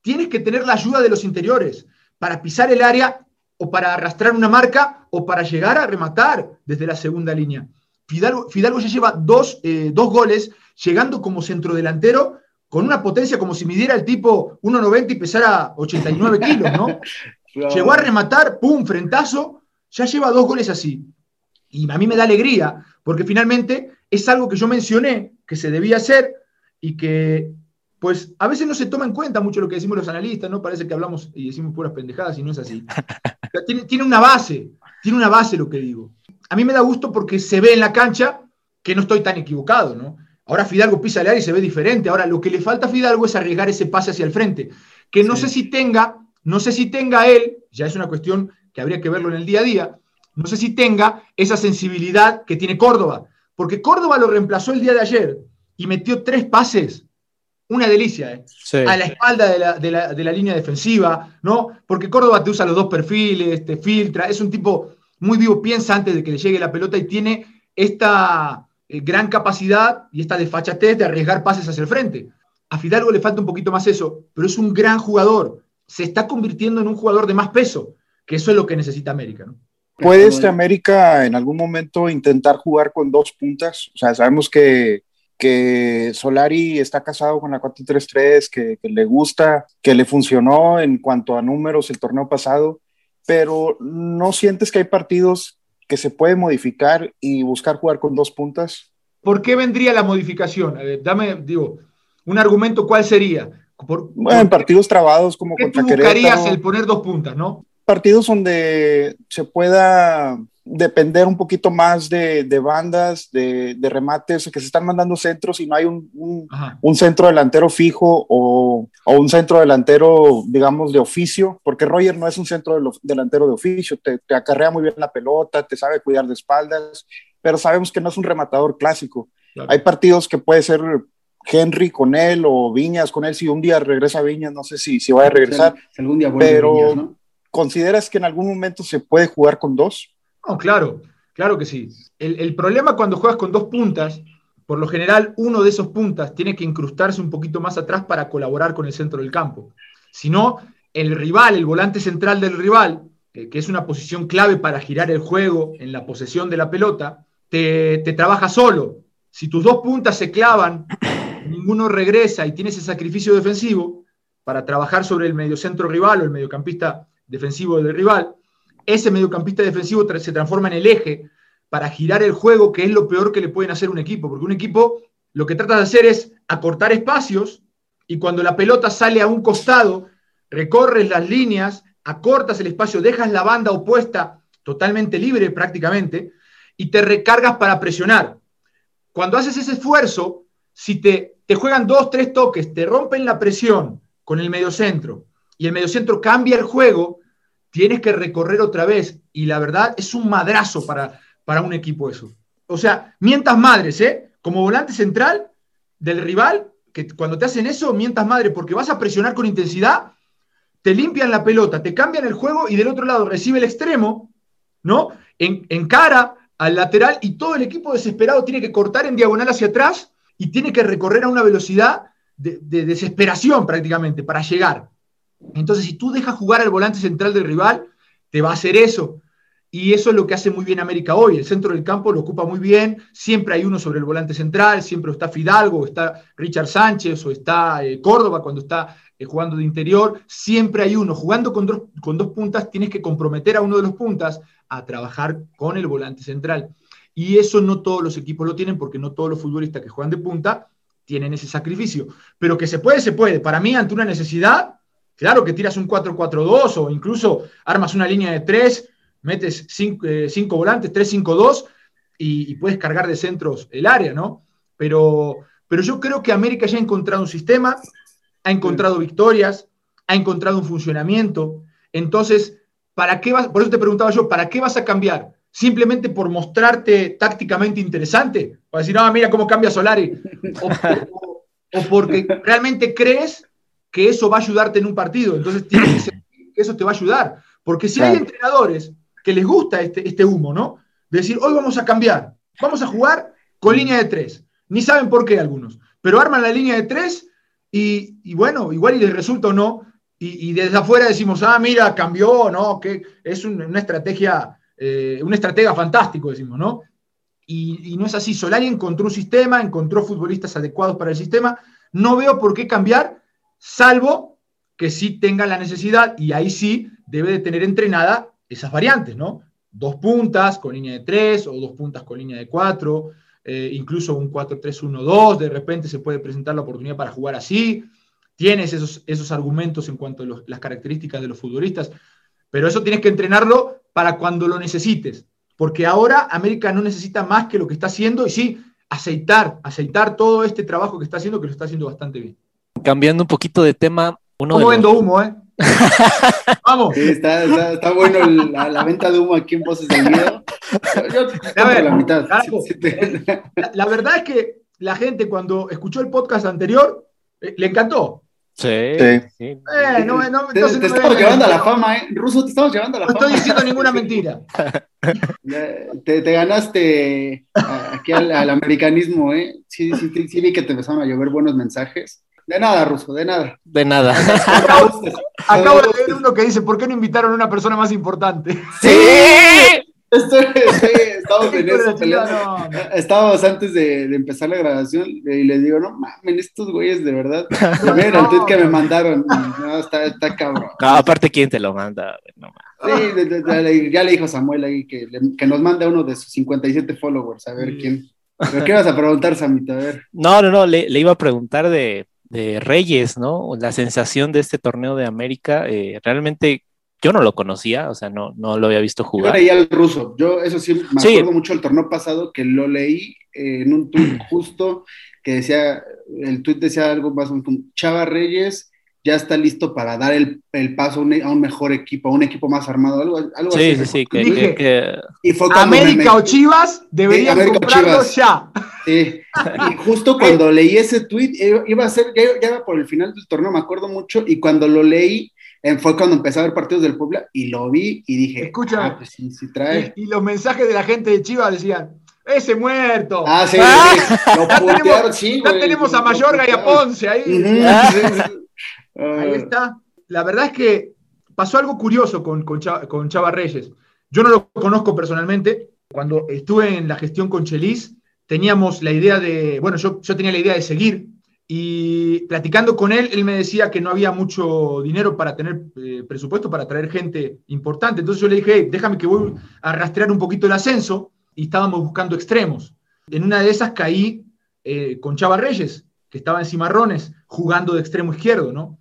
Speaker 5: tienes que tener la ayuda de los interiores para pisar el área o para arrastrar una marca o para llegar a rematar desde la segunda línea. Fidalgo, ya lleva dos, eh, dos goles llegando como centrodelantero con una potencia como si midiera el tipo 1,90 y pesara 89 kilos, ¿no? [laughs] Llegó a rematar, pum, frentazo, ya lleva dos goles así. Y a mí me da alegría, porque finalmente es algo que yo mencioné que se debía hacer y que, pues, a veces no se toma en cuenta mucho lo que decimos los analistas, ¿no? Parece que hablamos y decimos puras pendejadas y no es así. [laughs] tiene, tiene una base, tiene una base lo que digo. A mí me da gusto porque se ve en la cancha que no estoy tan equivocado, ¿no? Ahora Fidalgo pisa el área y se ve diferente. Ahora lo que le falta a Fidalgo es arriesgar ese pase hacia el frente. Que no sé si tenga, no sé si tenga él, ya es una cuestión que habría que verlo en el día a día, no sé si tenga esa sensibilidad que tiene Córdoba. Porque Córdoba lo reemplazó el día de ayer y metió tres pases. Una delicia, ¿eh? A la espalda de la, de, la, de la, línea defensiva, ¿no? Porque Córdoba te usa los dos perfiles, te filtra, es un tipo muy vivo, piensa antes de que le llegue la pelota y tiene esta eh, gran capacidad y esta desfachatez de arriesgar pases hacia el frente. A Fidalgo le falta un poquito más eso, pero es un gran jugador. Se está convirtiendo en un jugador de más peso, que eso es lo que necesita América. ¿no?
Speaker 4: ¿Puede este América en algún momento intentar jugar con dos puntas? O sea, sabemos que, que Solari está casado con la 4-3-3, que, que le gusta, que le funcionó en cuanto a números el torneo pasado, pero ¿no sientes que hay partidos que se puede modificar y buscar jugar con dos puntas?
Speaker 5: ¿Por qué vendría la modificación? dame, digo, un argumento, ¿cuál sería?
Speaker 4: bueno, en partidos trabados como
Speaker 5: ¿qué contra tú buscarías el poner dos puntas, no?
Speaker 4: Partidos donde se pueda depender un poquito más de, bandas, de, remates, que se están mandando centros y no hay un, un, centro delantero fijo o, o, un centro delantero, digamos, de oficio, porque Roger no es un centro delantero de oficio, te, te, acarrea muy bien la pelota, te sabe cuidar de espaldas, pero sabemos que no es un rematador clásico. Hay partidos que puede ser Henry con él o Viñas con él, si un día regresa Viñas, no sé si, si va a regresar, algún día pero ¿consideras que en algún momento se puede jugar con dos?
Speaker 5: No, claro, claro que sí. El, problema cuando juegas con dos puntas, por lo general uno de esos puntas tiene que incrustarse un poquito más atrás para colaborar con el centro del campo. Si no, el rival, el volante central del rival, eh, que es una posición clave para girar el juego en la posesión de la pelota, te, te trabaja solo. Si tus dos puntas se clavan, ninguno regresa y tienes ese sacrificio defensivo para trabajar sobre el mediocentro rival o el mediocampista defensivo del rival, ese mediocampista defensivo se transforma en el eje para girar el juego, que es lo peor que le pueden hacer un equipo, porque un equipo lo que trata de hacer es acortar espacios y cuando la pelota sale a un costado, recorres las líneas, acortas el espacio, dejas la banda opuesta totalmente libre prácticamente y te recargas para presionar. Cuando haces ese esfuerzo, si te, te juegan dos, tres toques, te rompen la presión con el mediocentro y el mediocentro cambia el juego, tienes que recorrer otra vez. Y la verdad es un madrazo para, para un equipo eso. O sea, mientas madres, ¿eh? Como volante central del rival, que cuando te hacen eso, mientas madre, porque vas a presionar con intensidad, te limpian la pelota, te cambian el juego y del otro lado recibe el extremo, ¿no? En, cara al lateral y todo el equipo desesperado tiene que cortar en diagonal hacia atrás y tiene que recorrer a una velocidad de desesperación prácticamente para llegar. Entonces, si tú dejas jugar al volante central del rival, te va a hacer eso. Y eso es lo que hace muy bien América hoy. El centro del campo lo ocupa muy bien. Siempre hay uno sobre el volante central. Siempre está Fidalgo, está Richard Sánchez, o está eh, Córdoba cuando está eh, jugando de interior. Siempre hay uno. Jugando con dos, con dos puntas, tienes que comprometer a uno de los puntas a trabajar con el volante central. Y eso no todos los equipos lo tienen, porque no todos los futbolistas que juegan de punta tienen ese sacrificio. Pero que se puede, se puede. Para mí, ante una necesidad, Claro que tiras un 4-4-2 o incluso armas una línea de 3, metes 5 eh, volantes, 3-5-2 y, puedes cargar de centros el área, ¿no? Pero, pero yo creo que América ya ha encontrado un sistema, ha encontrado victorias, ha encontrado un funcionamiento. Entonces, ¿para qué vas? Por eso te preguntaba yo, ¿para qué vas a cambiar? simplemente por mostrarte tácticamente interesante, para decir, no, mira cómo cambia Solari, o porque realmente crees que eso va a ayudarte en un partido. Entonces tienes que que eso te va a ayudar. Porque si hay entrenadores que les gusta este, este humo, ¿no? De decir, hoy vamos a cambiar, vamos a jugar con línea de tres. Ni saben por qué algunos, pero arman la línea de tres y, bueno, igual y les resulta o no, y, desde afuera decimos, ah, mira, cambió, ¿no? Que es una estrategia, eh, un estratega fantástico, decimos, ¿no? Y, no es así. Solari encontró un sistema, encontró futbolistas adecuados para el sistema. No veo por qué cambiar, salvo que sí tenga la necesidad, y ahí sí debe de tener entrenada esas variantes, ¿no? Dos puntas con línea de tres o dos puntas con línea de cuatro, eh, incluso un 4-3-1-2, de repente se puede presentar la oportunidad para jugar así. Tienes esos, esos argumentos en cuanto a las características de los futbolistas, pero eso tienes que entrenarlo para cuando lo necesites, porque ahora América no necesita más que lo que está haciendo y sí, aceitar, aceitar todo este trabajo que está haciendo, que lo está haciendo bastante bien.
Speaker 6: Cambiando un poquito de tema.
Speaker 5: Uno ¿Cómo vendo humo, eh? [laughs]
Speaker 3: Vamos. está, está, bueno la, venta de humo aquí en Voces del Miedo. Yo,
Speaker 5: a ver, la mitad. la, verdad es que la gente cuando escuchó el podcast anterior eh, le encantó.
Speaker 6: Sí.
Speaker 5: Eh, no, no,
Speaker 3: te, te estamos llevando a la fama, ¿eh? Ruso, te estamos llevando a la
Speaker 5: fama. No estoy diciendo ninguna mentira. [laughs]
Speaker 3: te, te, ganaste aquí al, al, americanismo, ¿eh? Sí, sí, sí, vi que te empezaron a llover buenos mensajes. De nada, Ruso, de nada.
Speaker 6: De nada.
Speaker 5: Acabo, de [laughs] leer uno que dice, ¿por qué no invitaron a una persona más importante?
Speaker 3: ¡Sí! Estoy, estamos en eso, Estábamos antes de, empezar la grabación y les digo, no mames, estos güeyes de verdad. [laughs] Miren el tweet que me mandaron. No, está, está cabrón.
Speaker 6: No, aparte, ¿quién te lo manda? No,
Speaker 3: sí, ya le dijo Samuel ahí que, que nos mande uno de sus 57 followers, a ver quién. ¿Pero qué vas a preguntar, Samita? A ver.
Speaker 6: No, no, no, le, le iba a preguntar de, de Reyes, ¿no? La sensación de este torneo de América, eh, realmente yo no lo conocía, o sea, no, no lo había visto jugar.
Speaker 3: Yo leía al ruso, yo eso sí, me acuerdo mucho el torneo pasado que lo leí en un tuit [clears throat] justo que decía, el tuit decía algo más como Chava Reyes ya está listo para dar el, paso a un, mejor equipo, a un equipo más armado, algo, algo
Speaker 6: sí, así. Sí, sí,
Speaker 5: que, Y fue América o Chivas deberían comprarlo ya.
Speaker 3: Sí. Y justo [laughs] cuando leí ese tweet, iba a ser, ya, ya por el final del torneo, me acuerdo mucho, y cuando lo leí, eh, fue cuando empecé a ver partidos del Puebla y lo vi y dije,
Speaker 5: escucha, ah, pues sí, sí trae. Y, los mensajes de la gente de Chivas decían, ese muerto.
Speaker 3: Ah, sí, [laughs] sí. Lo
Speaker 5: ya tenemos, sí, ya tenemos a Mayorga y a Ponce ahí. [laughs] Ahí está. La verdad es que pasó algo curioso con, con, Chava, Reyes. Yo no lo conozco personalmente. Cuando estuve en la gestión con Chelis, teníamos la idea de, bueno, yo, yo tenía la idea de seguir y platicando con él, él me decía que no había mucho dinero para tener eh, presupuesto para traer gente importante. Entonces yo le dije, déjame que voy a rastrear un poquito el ascenso y estábamos buscando extremos. En una de esas caí eh, con Chava Reyes, que estaba en Cimarrones, jugando de extremo izquierdo, ¿no?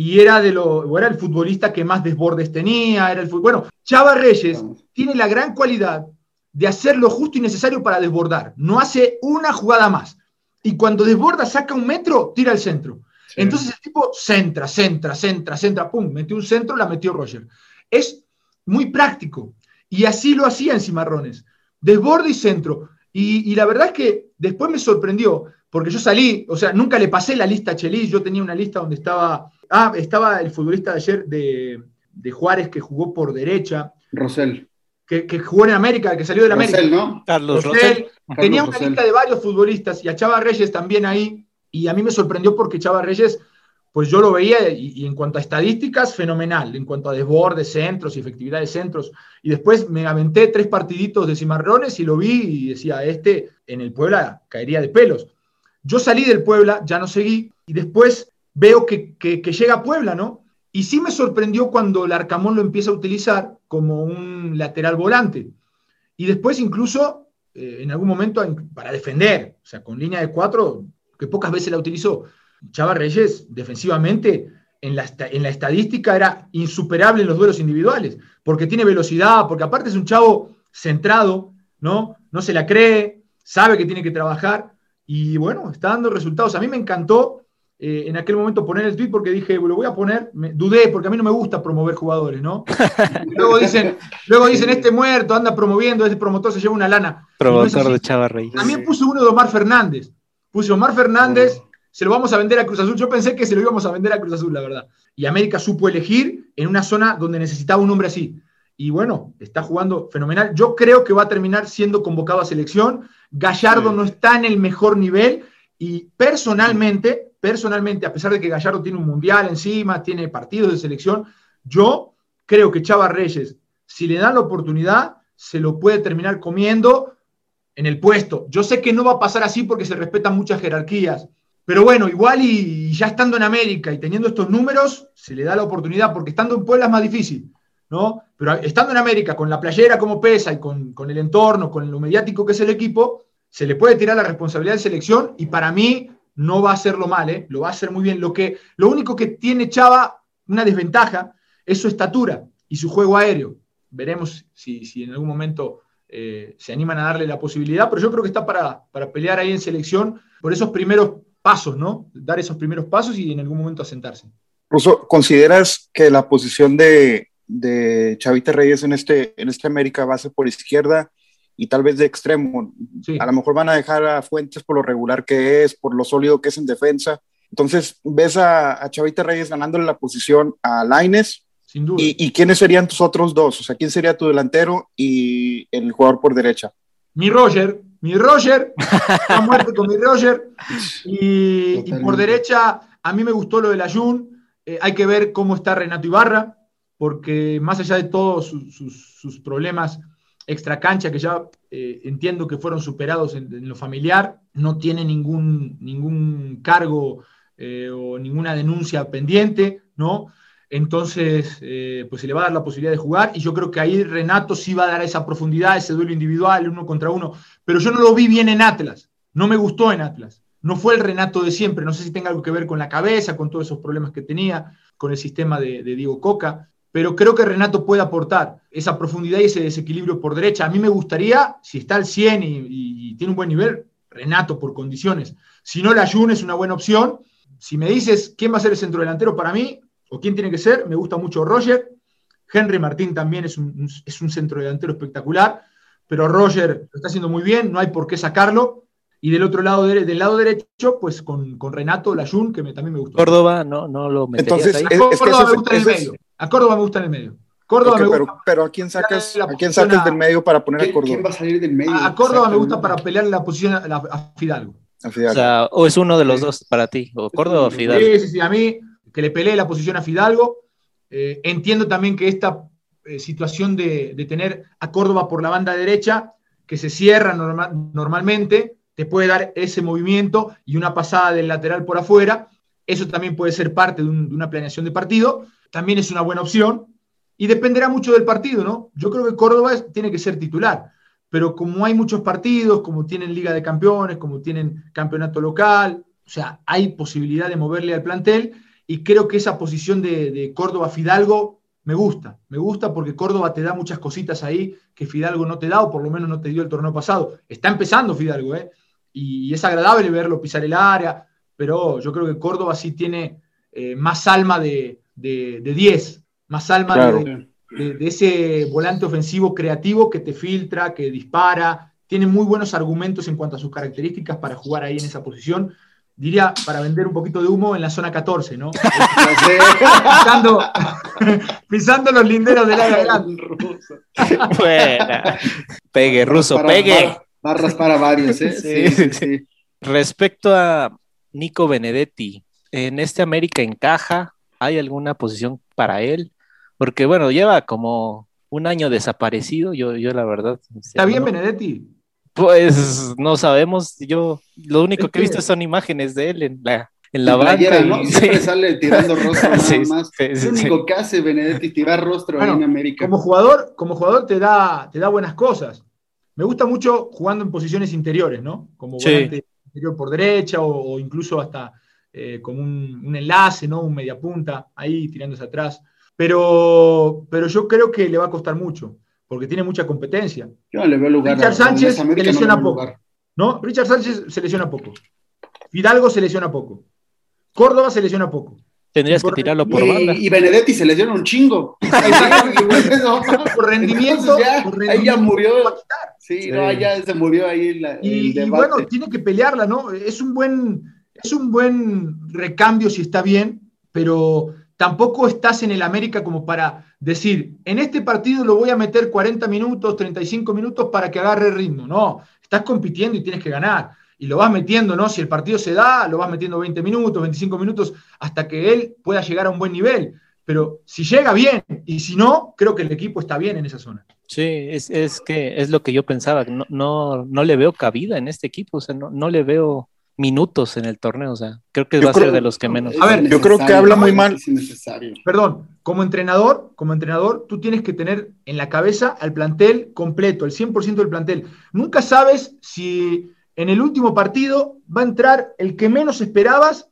Speaker 5: Y era, de lo, era el futbolista que más desbordes tenía. Era el, bueno, Chava Reyes tiene la gran cualidad de hacer lo justo y necesario para desbordar. No hace una jugada más. Y cuando desborda, saca un metro, tira al centro. Entonces el tipo centra, centra, centra, centra, pum, metió un centro, la metió Roger. Es muy práctico. Y así lo hacía en Cimarrones. Desborde y centro. Y, y la verdad es que después me sorprendió, porque yo salí, o sea, nunca le pasé la lista a Chelis, yo tenía una lista donde estaba Ah, estaba el futbolista de ayer de, Juárez que jugó por derecha.
Speaker 3: Rosell.
Speaker 5: Que, jugó en América, que salió de la América.
Speaker 3: ¿no?
Speaker 6: Carlos Rosell.
Speaker 5: Tenía una lista de varios futbolistas y a Chava Reyes también ahí. Y a mí me sorprendió porque Chava Reyes, pues yo lo veía y, en cuanto a estadísticas, fenomenal. En cuanto a desbordes, centros y efectividad de centros. Y después me aventé tres partiditos de cimarrones y lo vi y decía, este en el Puebla caería de pelos. Yo salí del Puebla, ya no seguí. Y después veo que, llega a Puebla, ¿no? Y sí me sorprendió cuando el Arcamón lo empieza a utilizar como un lateral volante. Y después incluso, eh, en algún momento, para defender, o sea, con línea de cuatro, que pocas veces la utilizó. Chava Reyes, defensivamente, en la, en la estadística era insuperable en los duelos individuales, porque tiene velocidad, porque aparte es un chavo centrado, ¿no? No se la cree, sabe que tiene que trabajar, y bueno, está dando resultados. A mí me encantó eh, en aquel momento poner el tweet porque dije, lo voy a poner, dudé porque a mí no me gusta promover jugadores, ¿no? [laughs] luego dicen, luego dicen, este muerto anda promoviendo, este promotor se lleva una lana.
Speaker 6: Promotor de Chava
Speaker 5: También puse uno de Omar Fernández. Puse Omar Fernández, se lo vamos a vender a Cruz Azul. Yo pensé que se lo íbamos a vender a Cruz Azul, la verdad. Y América supo elegir en una zona donde necesitaba un hombre así. Y bueno, está jugando fenomenal. Yo creo que va a terminar siendo convocado a selección. Gallardo no está en el mejor nivel y personalmente, personalmente, a pesar de que Gallardo tiene un mundial encima, tiene partidos de selección, yo creo que Chava Reyes, si le dan la oportunidad, se lo puede terminar comiendo en el puesto. Yo sé que no va a pasar así porque se respetan muchas jerarquías, pero bueno, igual y, ya estando en América y teniendo estos números, se le da la oportunidad, porque estando en Puebla es más difícil, ¿no? Pero estando en América, con la playera como pesa y con, con el entorno, con lo mediático que es el equipo, se le puede tirar la responsabilidad de selección y para mí no va a hacerlo mal, ¿eh? lo va a hacer muy bien. Lo, que, lo único que tiene Chava, una desventaja, es su estatura y su juego aéreo. Veremos si, si en algún momento eh, se animan a darle la posibilidad, pero yo creo que está para, para pelear ahí en selección por esos primeros pasos, ¿no? Dar esos primeros pasos y en algún momento asentarse.
Speaker 4: Ruso, ¿consideras que la posición de, de Chavita Reyes en este, en este América va a ser por izquierda y tal vez de extremo? A lo mejor van a dejar a Fuentes por lo regular que es, por lo sólido que es en defensa. Entonces, ¿ves a, a Chavita Reyes ganándole la posición a Laines
Speaker 5: sin duda.
Speaker 4: ¿Y, quiénes serían tus otros dos? O sea, ¿quién sería tu delantero y el jugador por derecha?
Speaker 5: Mi Roger, mi Roger, está muerto con mi Roger. Y, por derecha, a mí me gustó lo de la Jun. Eh, hay que ver cómo está Renato Ibarra, porque más allá de todos sus, problemas extra cancha, que ya eh, entiendo que fueron superados en, lo familiar, no tiene ningún, ningún cargo eh, o ninguna denuncia pendiente, ¿no? Entonces, eh, pues se le va a dar la posibilidad de jugar y yo creo que ahí Renato sí va a dar esa profundidad, ese duelo individual, uno contra uno, pero yo no lo vi bien en Atlas, no me gustó en Atlas, no fue el Renato de siempre, no sé si tenga algo que ver con la cabeza, con todos esos problemas que tenía, con el sistema de, Diego Coca, pero creo que Renato puede aportar esa profundidad y ese desequilibrio por derecha. A mí me gustaría, si está al 100 y, tiene un buen nivel, Renato por condiciones. Si no, la Jun es una buena opción. Si me dices quién va a ser el centro delantero para mí, o quién tiene que ser. Me gusta mucho Roger. Henry Martín también es un, es un centro delantero espectacular, pero Roger lo está haciendo muy bien, no hay por qué sacarlo. Y del otro lado, del lado derecho, pues con, con Renato Layún, que también me gustó.
Speaker 6: Córdoba, no, no lo meterías
Speaker 5: Entonces, ahí. Córdoba me gusta en el medio. A Córdoba me gusta en el medio. Córdoba me gusta.
Speaker 4: Pero, ¿a quién sacas, ¿a quién sacas del medio para poner a Córdoba?
Speaker 3: ¿Quién va a salir del medio?
Speaker 5: A, Córdoba me gusta para pelear la posición a, Fidalgo.
Speaker 6: A Fidalgo. O sea, o es uno de los dos para ti, o Córdoba o Fidalgo.
Speaker 5: Sí, sí, sí. A mí, que le pelee la posición a Fidalgo. Eh, entiendo también que esta eh, situación de, tener a Córdoba por la banda derecha, que se cierra normalmente, te puede dar ese movimiento y una pasada del lateral por afuera. Eso también puede ser parte de, una planeación de partido. También es una buena opción. Y dependerá mucho del partido, ¿no? Yo creo que Córdoba tiene que ser titular. Pero como hay muchos partidos, como tienen Liga de Campeones, como tienen campeonato local, o sea, hay posibilidad de moverle al plantel y creo que esa posición de, Córdoba Fidalgo me gusta, me gusta porque Córdoba te da muchas cositas ahí que Fidalgo no te da o por lo menos no te dio el torneo pasado. Está empezando Fidalgo, ¿eh? Y es agradable verlo pisar el área, pero yo creo que Córdoba sí tiene eh, más alma de 10, más alma de, de, ese volante ofensivo creativo que te filtra, que dispara, tiene muy buenos argumentos en cuanto a sus características para jugar ahí en esa posición diría, para vender un poquito de humo en la zona 14, ¿no? [laughs] pisando, los linderos del área grande.
Speaker 6: Buena. Pegue, ruso, pegue.
Speaker 3: Barras para varios, ¿eh? Sí, sí, sí,
Speaker 6: Respecto a Nico Benedetti, ¿en este América encaja? ¿Hay alguna posición para él? Porque, bueno, lleva como un año desaparecido, yo, yo la verdad.
Speaker 5: ¿Está bien Benedetti?
Speaker 6: Pues no sabemos. Yo lo único que he visto son imágenes de él en la, en la banca.
Speaker 3: ¿no? Siempre sale tirando [laughs] rostro nada más. es lo único que hace Benedetti, tirar rostro en América.
Speaker 5: Como jugador, como jugador te da, te da buenas cosas. Me gusta mucho jugando en posiciones interiores, ¿no? Como volante interior por derecha o, incluso hasta eh, como un, un, enlace, ¿no? Un mediapunta ahí tirándose atrás. Pero, pero yo creo que le va a costar mucho porque tiene mucha competencia.
Speaker 3: Yo no le veo lugar
Speaker 5: Richard Sánchez se lesiona poco. ¿No? Richard Sánchez se lesiona poco. Fidalgo se lesiona poco. Córdoba se lesiona poco.
Speaker 6: Tendrías que tirarlo por banda.
Speaker 3: Y Benedetti se lesiona un chingo. [laughs]
Speaker 5: por rendimiento,
Speaker 3: Ahí ya murió. Sí, no, ya se murió ahí la,
Speaker 5: y, y, bueno, tiene que pelearla, ¿no? Es un buen es un buen recambio si está bien, pero tampoco estás en el América como para decir, en este partido lo voy a meter 40 minutos, 35 minutos para que agarre ritmo. No, estás compitiendo y tienes que ganar. Y lo vas metiendo, ¿no? Si el partido se da, lo vas metiendo 20 minutos, 25 minutos, hasta que él pueda llegar a un buen nivel. Pero si llega bien y si no, creo que el equipo está bien en esa zona.
Speaker 6: Sí, es, que es lo que yo pensaba. No, no, no le veo cabida en este equipo, o sea, no, no le veo minutos en el torneo. O sea, creo que va a ser de los que menos.
Speaker 5: A ver, yo creo que habla muy mal. Perdón, como entrenador, como entrenador, tú tienes que tener en la cabeza al plantel completo, el 100% del plantel. Nunca sabes si en el último partido va a entrar el que menos esperabas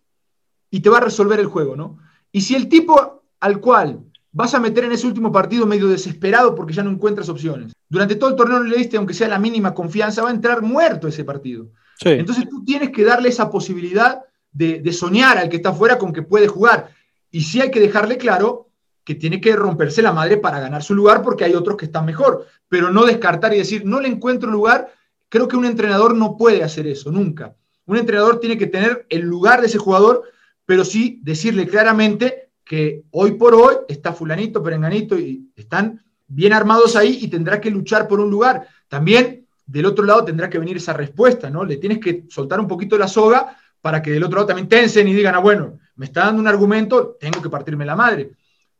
Speaker 5: y te va a resolver el juego, ¿no? Y si el tipo al cual vas a meter en ese último partido medio desesperado porque ya no encuentras opciones, durante todo el torneo no le diste, aunque sea la mínima confianza, va a entrar muerto ese partido. Entonces tú tienes que darle esa posibilidad de, soñar al que está afuera con que puede jugar. Y sí hay que dejarle claro que tiene que romperse la madre para ganar su lugar porque hay otros que están mejor, pero no descartar y decir, no le encuentro lugar. Creo que un entrenador no puede hacer eso, nunca. Un entrenador tiene que tener el lugar de ese jugador, pero sí decirle claramente que hoy por hoy está fulanito, perenganito y están bien armados ahí y tendrá que luchar por un lugar. También del otro lado tendrá que venir esa respuesta, ¿no? Le tienes que soltar un poquito la soga para que del otro lado también tensen y digan, ah, bueno, me está dando un argumento, tengo que partirme la madre.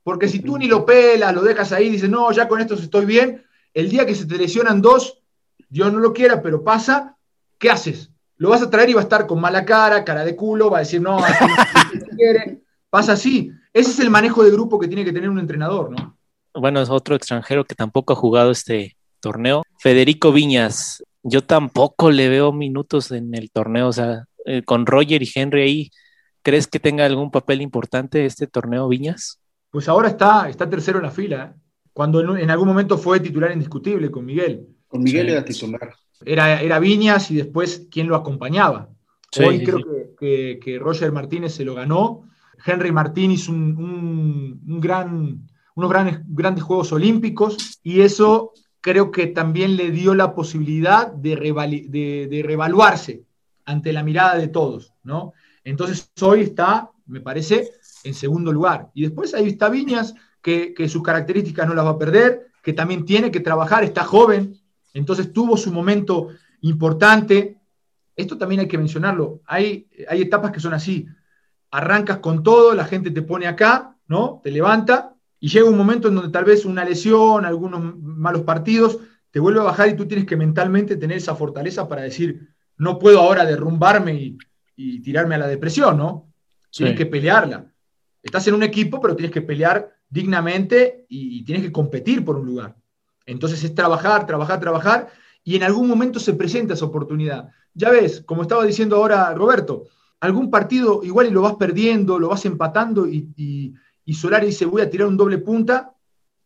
Speaker 5: Porque si tú ni lo pelas, lo dejas ahí, dices, no, ya con esto estoy bien, el día que se te lesionan dos, Dios no lo quiera, pero pasa, ¿qué haces? Lo vas a traer y va a estar con mala cara, cara de culo, va a decir, no, no quiere. Pasa así. Ese es el manejo de grupo que tiene que tener un entrenador, ¿no?
Speaker 6: Bueno, es otro extranjero que tampoco ha jugado este, torneo. Federico Viñas, yo tampoco le veo minutos en el torneo, o sea, eh, con Roger y Henry ahí, ¿crees que tenga algún papel importante este torneo Viñas?
Speaker 5: Pues ahora está, está tercero en la fila, ¿eh? cuando en, algún momento fue titular indiscutible con Miguel.
Speaker 3: Con Miguel era titular.
Speaker 5: Era, era Viñas y después quién lo acompañaba. Hoy creo Que, Roger Martínez se lo ganó. Henry Martínez un, un, gran, unos grandes, grandes Juegos Olímpicos y eso creo que también le dio la posibilidad de, de, revaluarse ante la mirada de todos, ¿no? Entonces hoy está, me parece, en segundo lugar. Y después ahí está Viñas, que, sus características no las va a perder, que también tiene que trabajar, está joven, entonces tuvo su momento importante. Esto también hay que mencionarlo. Hay, hay etapas que son así. Arrancas con todo, la gente te pone acá, ¿no? Te levanta, y llega un momento en donde tal vez una lesión, algunos malos partidos, te vuelve a bajar y tú tienes que mentalmente tener esa fortaleza para decir, no puedo ahora derrumbarme y, tirarme a la depresión, ¿no? Tienes que pelearla. Estás en un equipo, pero tienes que pelear dignamente y, tienes que competir por un lugar. Entonces es trabajar, trabajar, trabajar, y en algún momento se presenta esa oportunidad. Ya ves, como estaba diciendo ahora Roberto, algún partido igual y lo vas perdiendo, lo vas empatando y, y Solari dice, voy a tirar un doble punta,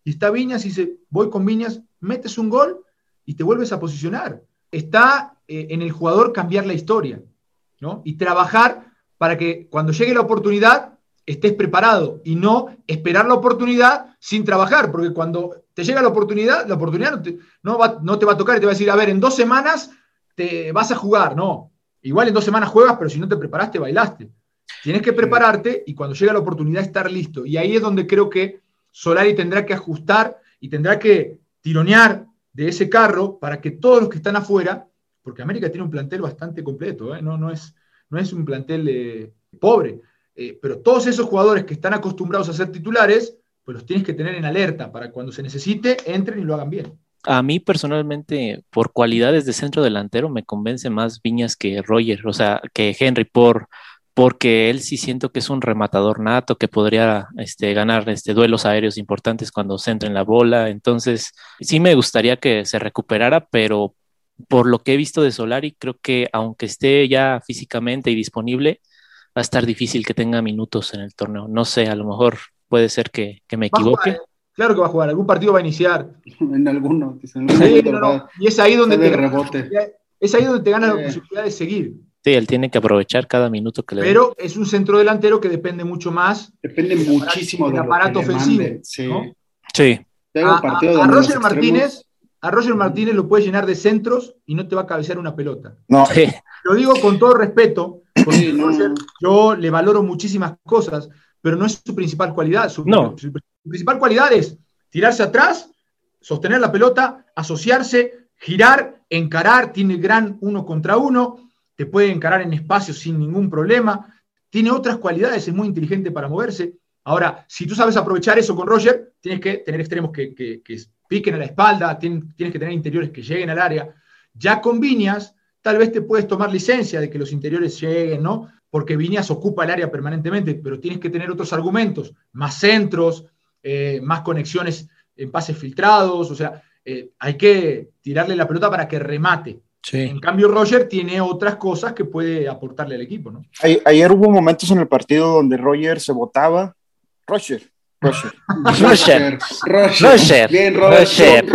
Speaker 5: y está Viñas y dice, voy con Viñas, metes un gol y te vuelves a posicionar. Está eh, en el jugador cambiar la historia, ¿no? Y trabajar para que cuando llegue la oportunidad estés preparado y no esperar la oportunidad sin trabajar, porque cuando te llega la oportunidad, la oportunidad no te, no, va, no te va a tocar y te va a decir, a ver, en dos semanas te vas a jugar, no. Igual en dos semanas juegas, pero si no te preparaste, bailaste. Tienes que prepararte y cuando llega la oportunidad estar listo. Y ahí es donde creo que Solari tendrá que ajustar y tendrá que tironear de ese carro para que todos los que están afuera, porque América tiene un plantel bastante completo, ¿eh? no, no, es, no es un plantel eh, pobre, eh, pero todos esos jugadores que están acostumbrados a ser titulares, pues los tienes que tener en alerta para cuando se necesite, entren y lo hagan bien.
Speaker 6: A mí personalmente, por cualidades de centro delantero, me convence más Viñas que Roger, o sea, que Henry, por, porque él sí siento que es un rematador nato que podría este, ganar este, duelos aéreos importantes cuando centra en la bola. Entonces, sí me gustaría que se recuperara, pero por lo que he visto de Solari, creo que aunque esté ya físicamente y disponible, va a estar difícil que tenga minutos en el torneo. No sé, a lo mejor puede ser que, me equivoque.
Speaker 5: Claro que va a jugar, algún partido va a iniciar. [laughs]
Speaker 3: En alguno.
Speaker 5: Y es ahí donde te, es ahí donde te gana la posibilidad de seguir.
Speaker 6: Sí, él tiene que aprovechar cada minuto que le
Speaker 5: Pero es un centro delantero que depende mucho más.
Speaker 3: Depende muchísimo
Speaker 5: del aparato ofensivo. Sí.
Speaker 6: sí.
Speaker 5: A, Roger Martínez, a Roger Martínez lo puedes llenar de centros y no te va a cabecear una pelota.
Speaker 3: No.
Speaker 5: Lo digo con todo respeto, yo le valoro muchísimas cosas, pero no es su principal cualidad. Su,
Speaker 6: no.
Speaker 5: su principal cualidad es tirarse atrás, sostener la pelota, asociarse, girar, encarar, tiene gran uno contra uno, te puede encarar en espacio sin ningún problema, tiene otras cualidades, es muy inteligente para moverse. Ahora, si tú sabes aprovechar eso con Roger, tienes que tener extremos que, que, piquen a la espalda, tienes, que tener interiores que lleguen al área. Ya con Viñas, tal vez te puedes tomar licencia de que los interiores lleguen, ¿no? Porque Viñas ocupa el área permanentemente, pero tienes que tener otros argumentos, más centros, eh, más conexiones en pases filtrados, o sea, eh, hay que tirarle la pelota para que remate. En cambio, Roger tiene otras cosas que puede aportarle al equipo, ¿no?
Speaker 4: Ayer hubo momentos en el partido donde Roger se votaba. Roger, Roger.
Speaker 6: Roger.
Speaker 3: Roger. Bien, Roger.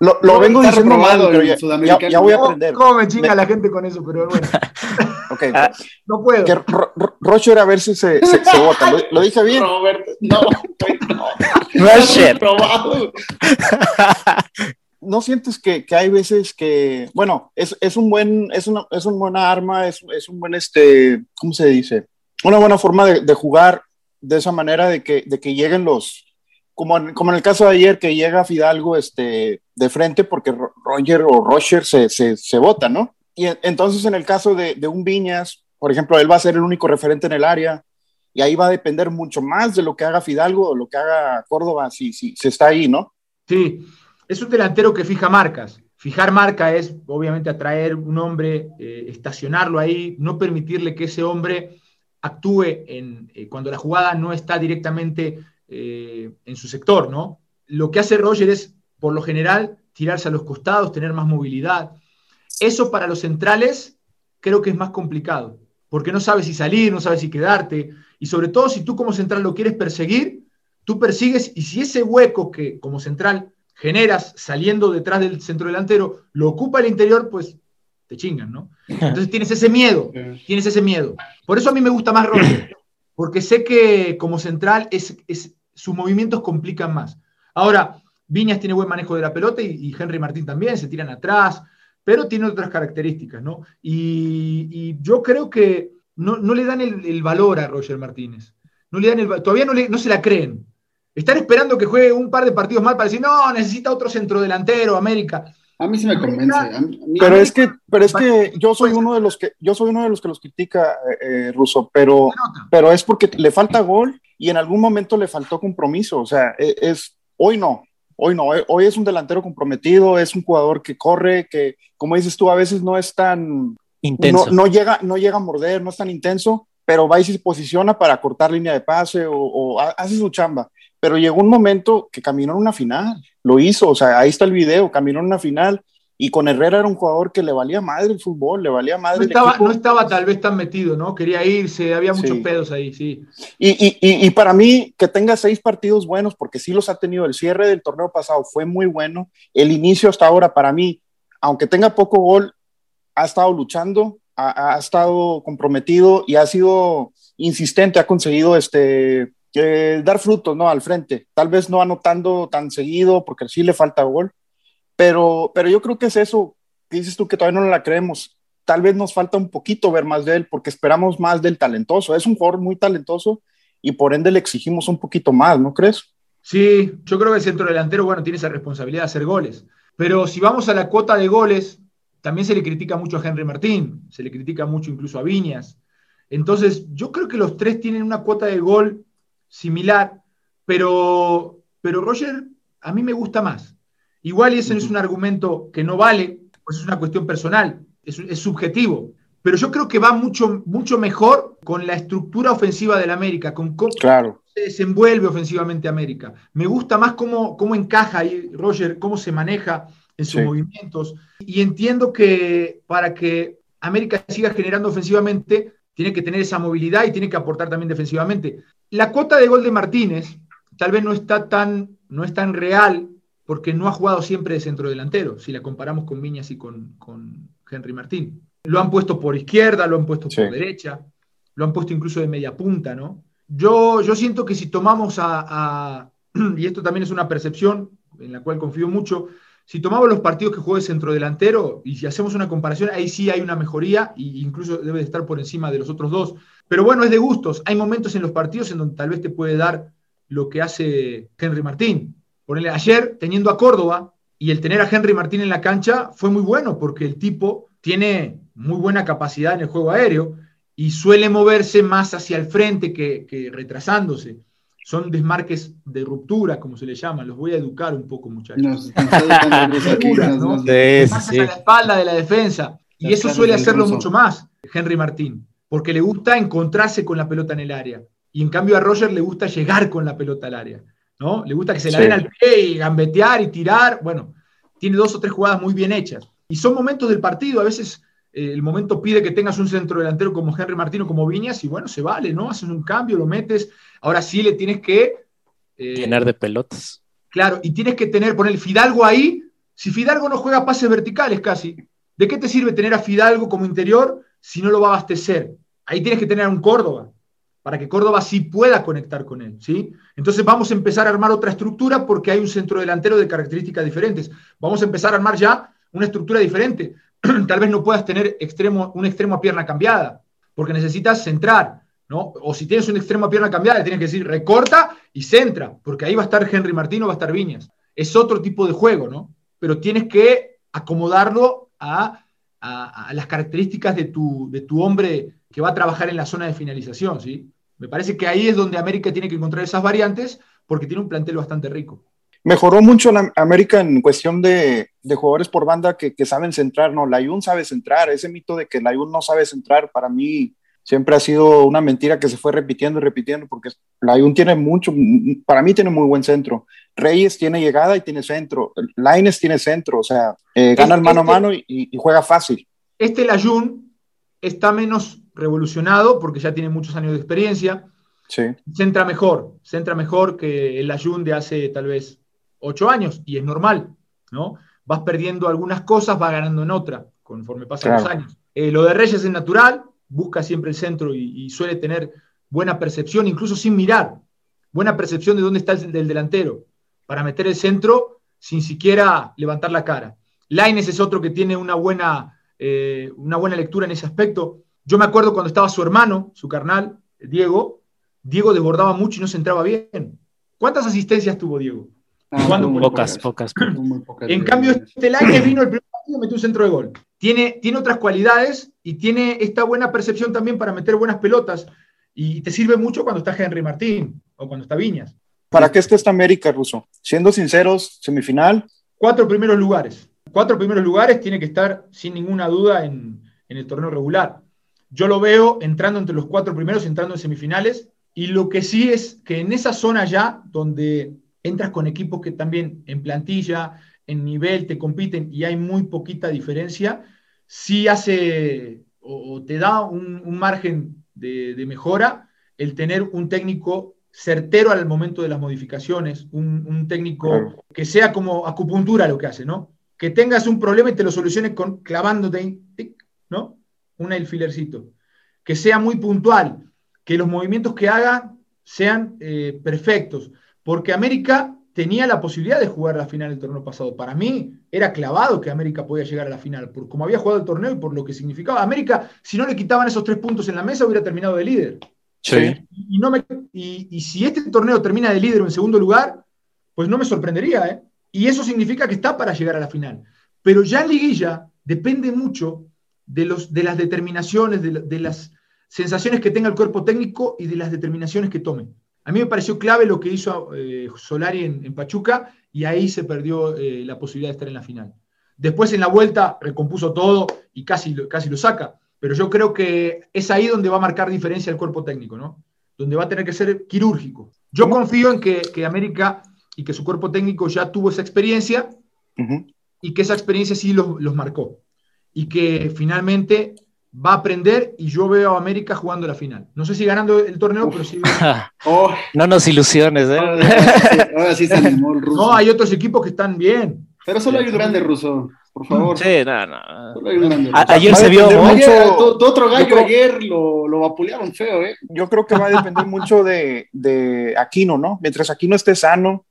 Speaker 4: Lo, lo vengo diciendo mal, pero ya, ya, voy a aprender.
Speaker 5: ¿Cómo me chinga la gente con eso? Pero bueno. [laughs]
Speaker 4: ok.
Speaker 5: Ah, no puedo.
Speaker 4: Que Roger a ver si se, se, se vota. ¿Lo, ¿Lo, dije bien?
Speaker 3: Robert, no. no. [laughs]
Speaker 6: Roger.
Speaker 4: ¿no sientes que, que, hay veces que, bueno, es, es un buen, es una, es una buena arma, es, es, un buen, este, ¿cómo se dice? Una buena forma de, de jugar de esa manera de que, de que lleguen los, como en, como en el caso de ayer, que llega Fidalgo este, de frente porque Roger o Roger se, se, se vota, ¿no? Y entonces en el caso de, un Viñas, por ejemplo, él va a ser el único referente en el área, y ahí va a depender mucho más de lo que haga Fidalgo o lo que haga Córdoba si, si, si está ahí, ¿no?
Speaker 5: Sí, es un delantero que fija marcas. Fijar marca es, obviamente, atraer un hombre, eh, estacionarlo ahí, no permitirle que ese hombre actúe en, eh, cuando la jugada no está directamente eh, en su sector, ¿no? Lo que hace Roger es, por lo general, tirarse a los costados, tener más movilidad. Eso para los centrales creo que es más complicado, porque no sabes si salir, no sabes si quedarte, y sobre todo si tú como central lo quieres perseguir, tú persigues, y si ese hueco que como central generas saliendo detrás del centro delantero, lo ocupa el interior, pues te chingan, ¿no? [laughs] Entonces tienes ese miedo, tienes ese miedo. Por eso a mí me gusta más Roger, porque sé que como central es, es, sus movimientos complican más. Ahora, Viñas tiene buen manejo de la pelota y, Henry Martín también, se tiran atrás, pero tiene otras características, ¿no? Y, yo creo que no, no le dan el, el, valor a Roger Martínez. No le dan el, todavía no, le, no se la creen. Están esperando que juegue un par de partidos más para decir, no, necesita otro centrodelantero, América.
Speaker 3: A mí sí me convence.
Speaker 4: pero es que, pero es que yo soy uno de los que, yo soy uno de los que los critica, eh, eh Russo, pero, pero es porque le falta gol y en algún momento le faltó compromiso. O sea, es, es hoy no, hoy no, hoy es un delantero comprometido, es un jugador que corre, que, como dices tú, a veces no es tan
Speaker 6: intenso.
Speaker 4: No, no llega, no llega a morder, no es tan intenso, pero va y se posiciona para cortar línea de pase o, o hace su chamba pero llegó un momento que caminó en una final, lo hizo, o sea, ahí está el video, caminó en una final y con Herrera era un jugador que le valía madre el fútbol, le valía madre
Speaker 5: no estaba, No estaba tal vez tan metido, ¿no? Quería irse, había muchos pedos ahí, sí.
Speaker 4: Y, y, y, y, para mí, que tenga seis partidos buenos, porque sí los ha tenido, el cierre del torneo pasado fue muy bueno, el inicio hasta ahora para mí, aunque tenga poco gol, ha estado luchando, ha, ha estado comprometido y ha sido insistente, ha conseguido este dar frutos ¿no? al frente. Tal vez no anotando tan seguido porque sí le falta gol, pero, pero yo creo que es eso dices tú que todavía no la creemos. Tal vez nos falta un poquito ver más de él porque esperamos más del talentoso. Es un jugador muy talentoso y por ende le exigimos un poquito más, ¿no crees?
Speaker 5: Sí, yo creo que el centro delantero, bueno, tiene esa responsabilidad de hacer goles. Pero si vamos a la cuota de goles, también se le critica mucho a Henry Martín, se le critica mucho incluso a Viñas. Entonces, yo creo que los tres tienen una cuota de gol similar, pero, pero Roger a mí me gusta más. Igual y ese es un argumento que no vale, pues es una cuestión personal, es, es, subjetivo, pero yo creo que va mucho, mucho mejor con la estructura ofensiva del América, con cómo
Speaker 4: claro.
Speaker 5: se desenvuelve ofensivamente América. Me gusta más cómo, cómo encaja ahí Roger, cómo se maneja en sus sí. movimientos. Y entiendo que para que América siga generando ofensivamente, tiene que tener esa movilidad y tiene que aportar también defensivamente. La cuota de gol de Martínez tal vez no está tan, no es tan real porque no ha jugado siempre de centro delantero, si la comparamos con Viñas y con, con Henry Martín. Lo han puesto por izquierda, lo han puesto sí. por derecha, lo han puesto incluso de media punta, ¿no? Yo, yo siento que si tomamos a, a, [clears throat] y esto también es una percepción en la cual confío mucho, si tomamos los partidos que juega el centrodelantero y si hacemos una comparación, ahí sí hay una mejoría e incluso debe de estar por encima de los otros dos. Pero bueno, es de gustos. Hay momentos en los partidos en donde tal vez te puede dar lo que hace Henry Martín. Ayer, teniendo a Córdoba y el tener a Henry Martín en la cancha fue muy bueno porque el tipo tiene muy buena capacidad en el juego aéreo y suele moverse más hacia el frente que, que retrasándose son desmarques de ruptura, como se le llama. Los voy a educar un poco, muchachos. [laughs] ¿no? a la espalda de la defensa. Y eso suele hacerlo mucho más Henry Martín, porque le gusta encontrarse con la pelota en el área. Y en cambio a Roger le gusta llegar con la pelota al área. ¿No? Le gusta que se la den al pie y gambetear y tirar. Bueno, tiene dos o tres jugadas muy bien hechas. Y son momentos del partido. A veces eh, el momento pide que tengas un centro delantero como Henry Martín o como Viñas y bueno, se vale, ¿no? Haces un cambio, lo metes Ahora sí le tienes que...
Speaker 6: Eh, Llenar de pelotas.
Speaker 5: Claro, y tienes que tener, poner el Fidalgo ahí. Si Fidalgo no juega pases verticales casi, ¿de qué te sirve tener a Fidalgo como interior si no lo va a abastecer? Ahí tienes que tener a un Córdoba, para que Córdoba sí pueda conectar con él, ¿sí? Entonces vamos a empezar a armar otra estructura porque hay un centro delantero de características diferentes. Vamos a empezar a armar ya una estructura diferente. [clears throat] Tal vez no puedas tener extremo, un extremo a pierna cambiada, porque necesitas centrar. O si tienes un extremo a pierna cambiada, tienes que decir recorta y centra, porque ahí va a estar Henry Martín o va a estar Viñas. Es otro tipo de juego, ¿no? Pero tienes que acomodarlo a, las características de tu, de tu hombre que va a trabajar en la zona de finalización, ¿sí? Me parece que ahí es donde América tiene que encontrar esas variantes porque tiene un plantel bastante rico.
Speaker 4: Mejoró mucho la América en cuestión de, jugadores por banda que, saben centrar, ¿no? Layun sabe centrar, ese mito de que Layun no sabe centrar, para mí siempre ha sido una mentira que se fue repitiendo y repitiendo, porque Layun tiene mucho, para mí tiene muy buen centro. Reyes tiene llegada y tiene centro. Laines tiene centro, o sea, eh, gana el mano a este mano y, juega fácil.
Speaker 5: Este Layun está menos revolucionado porque ya tiene muchos años de experiencia.
Speaker 4: Sí.
Speaker 5: Centra mejor, centra mejor que el Layun de hace tal vez ocho años y es normal, ¿no? Vas perdiendo algunas cosas, vas ganando en otra conforme pasan los años. Eh, lo de Reyes es natural, busca siempre el centro y, suele tener buena percepción, incluso sin mirar, buena percepción de dónde está el del delantero, para meter el centro sin siquiera levantar la cara. Laines es otro que tiene una buena, eh, una buena lectura en ese aspecto. Yo me acuerdo cuando estaba su hermano, su carnal, Diego, Diego desbordaba mucho y no se entraba bien. ¿Cuántas asistencias tuvo Diego?
Speaker 6: Ah, pocas, [clears throat] pocas,
Speaker 5: En cambio, este Laines vino el primer partido y metió un centro de gol tiene, otras cualidades y tiene esta buena percepción también para meter buenas pelotas y te sirve mucho cuando está Henry Martín o cuando está Viñas.
Speaker 4: ¿Para qué está esta América, Ruso? Siendo sinceros, semifinal.
Speaker 5: Cuatro primeros lugares. Cuatro primeros lugares tiene que estar sin ninguna duda en, en el torneo regular. Yo lo veo entrando entre los cuatro primeros, entrando en semifinales. Y lo que sí es que en esa zona ya, donde entras con equipos que también en plantilla, en nivel, te compiten y hay muy poquita diferencia, sí hace o, te da un, margen de, mejora el tener un técnico certero al momento de las modificaciones, un, técnico que sea como acupuntura lo que hace, ¿no? Que tengas un problema y te lo soluciones con clavándote, ¿no? Un alfilercito. Que sea muy puntual, que los movimientos que haga sean eh, perfectos, porque América tenía la posibilidad de jugar la final del torneo pasado. Para mí era clavado que América podía llegar a la final, por como había jugado el torneo y por lo que significaba. América, si no le quitaban esos tres puntos en la mesa, hubiera terminado de líder.
Speaker 6: Sí.
Speaker 5: Y, no me, y, si este torneo termina de líder o en segundo lugar, pues no me sorprendería. ¿eh? Y eso significa que está para llegar a la final. Pero ya en liguilla depende mucho de, los, de las determinaciones, de, de las sensaciones que tenga el cuerpo técnico y de las determinaciones que tome. A mí me pareció clave lo que hizo eh, Solari en, Pachuca y ahí se perdió eh, la posibilidad de estar en la final. Después en la vuelta recompuso todo y casi, casi lo saca, pero yo creo que es ahí donde va a marcar diferencia el cuerpo técnico, ¿no? Donde va a tener que ser quirúrgico. Yo confío en que, América y que su cuerpo técnico ya tuvo esa experiencia y que esa experiencia sí los, los marcó. Y que finalmente va a aprender y yo veo a América jugando la final. No sé si ganando el torneo, pero sí. [laughs]
Speaker 6: Oh. No nos ilusiones, ¿eh?
Speaker 3: Ahora sí, se animó el [laughs] ruso.
Speaker 5: No, hay otros equipos que están bien.
Speaker 3: Pero solo hay un grande ruso, por favor.
Speaker 6: Sí, no, no.
Speaker 3: Solo hay un grande
Speaker 6: Ayer se vio
Speaker 3: mucho. Tu, otro gallo ayer lo, lo vapulearon feo, ¿eh?
Speaker 4: Yo creo que va a depender mucho de, de Aquino, ¿no? Mientras Aquino esté sano,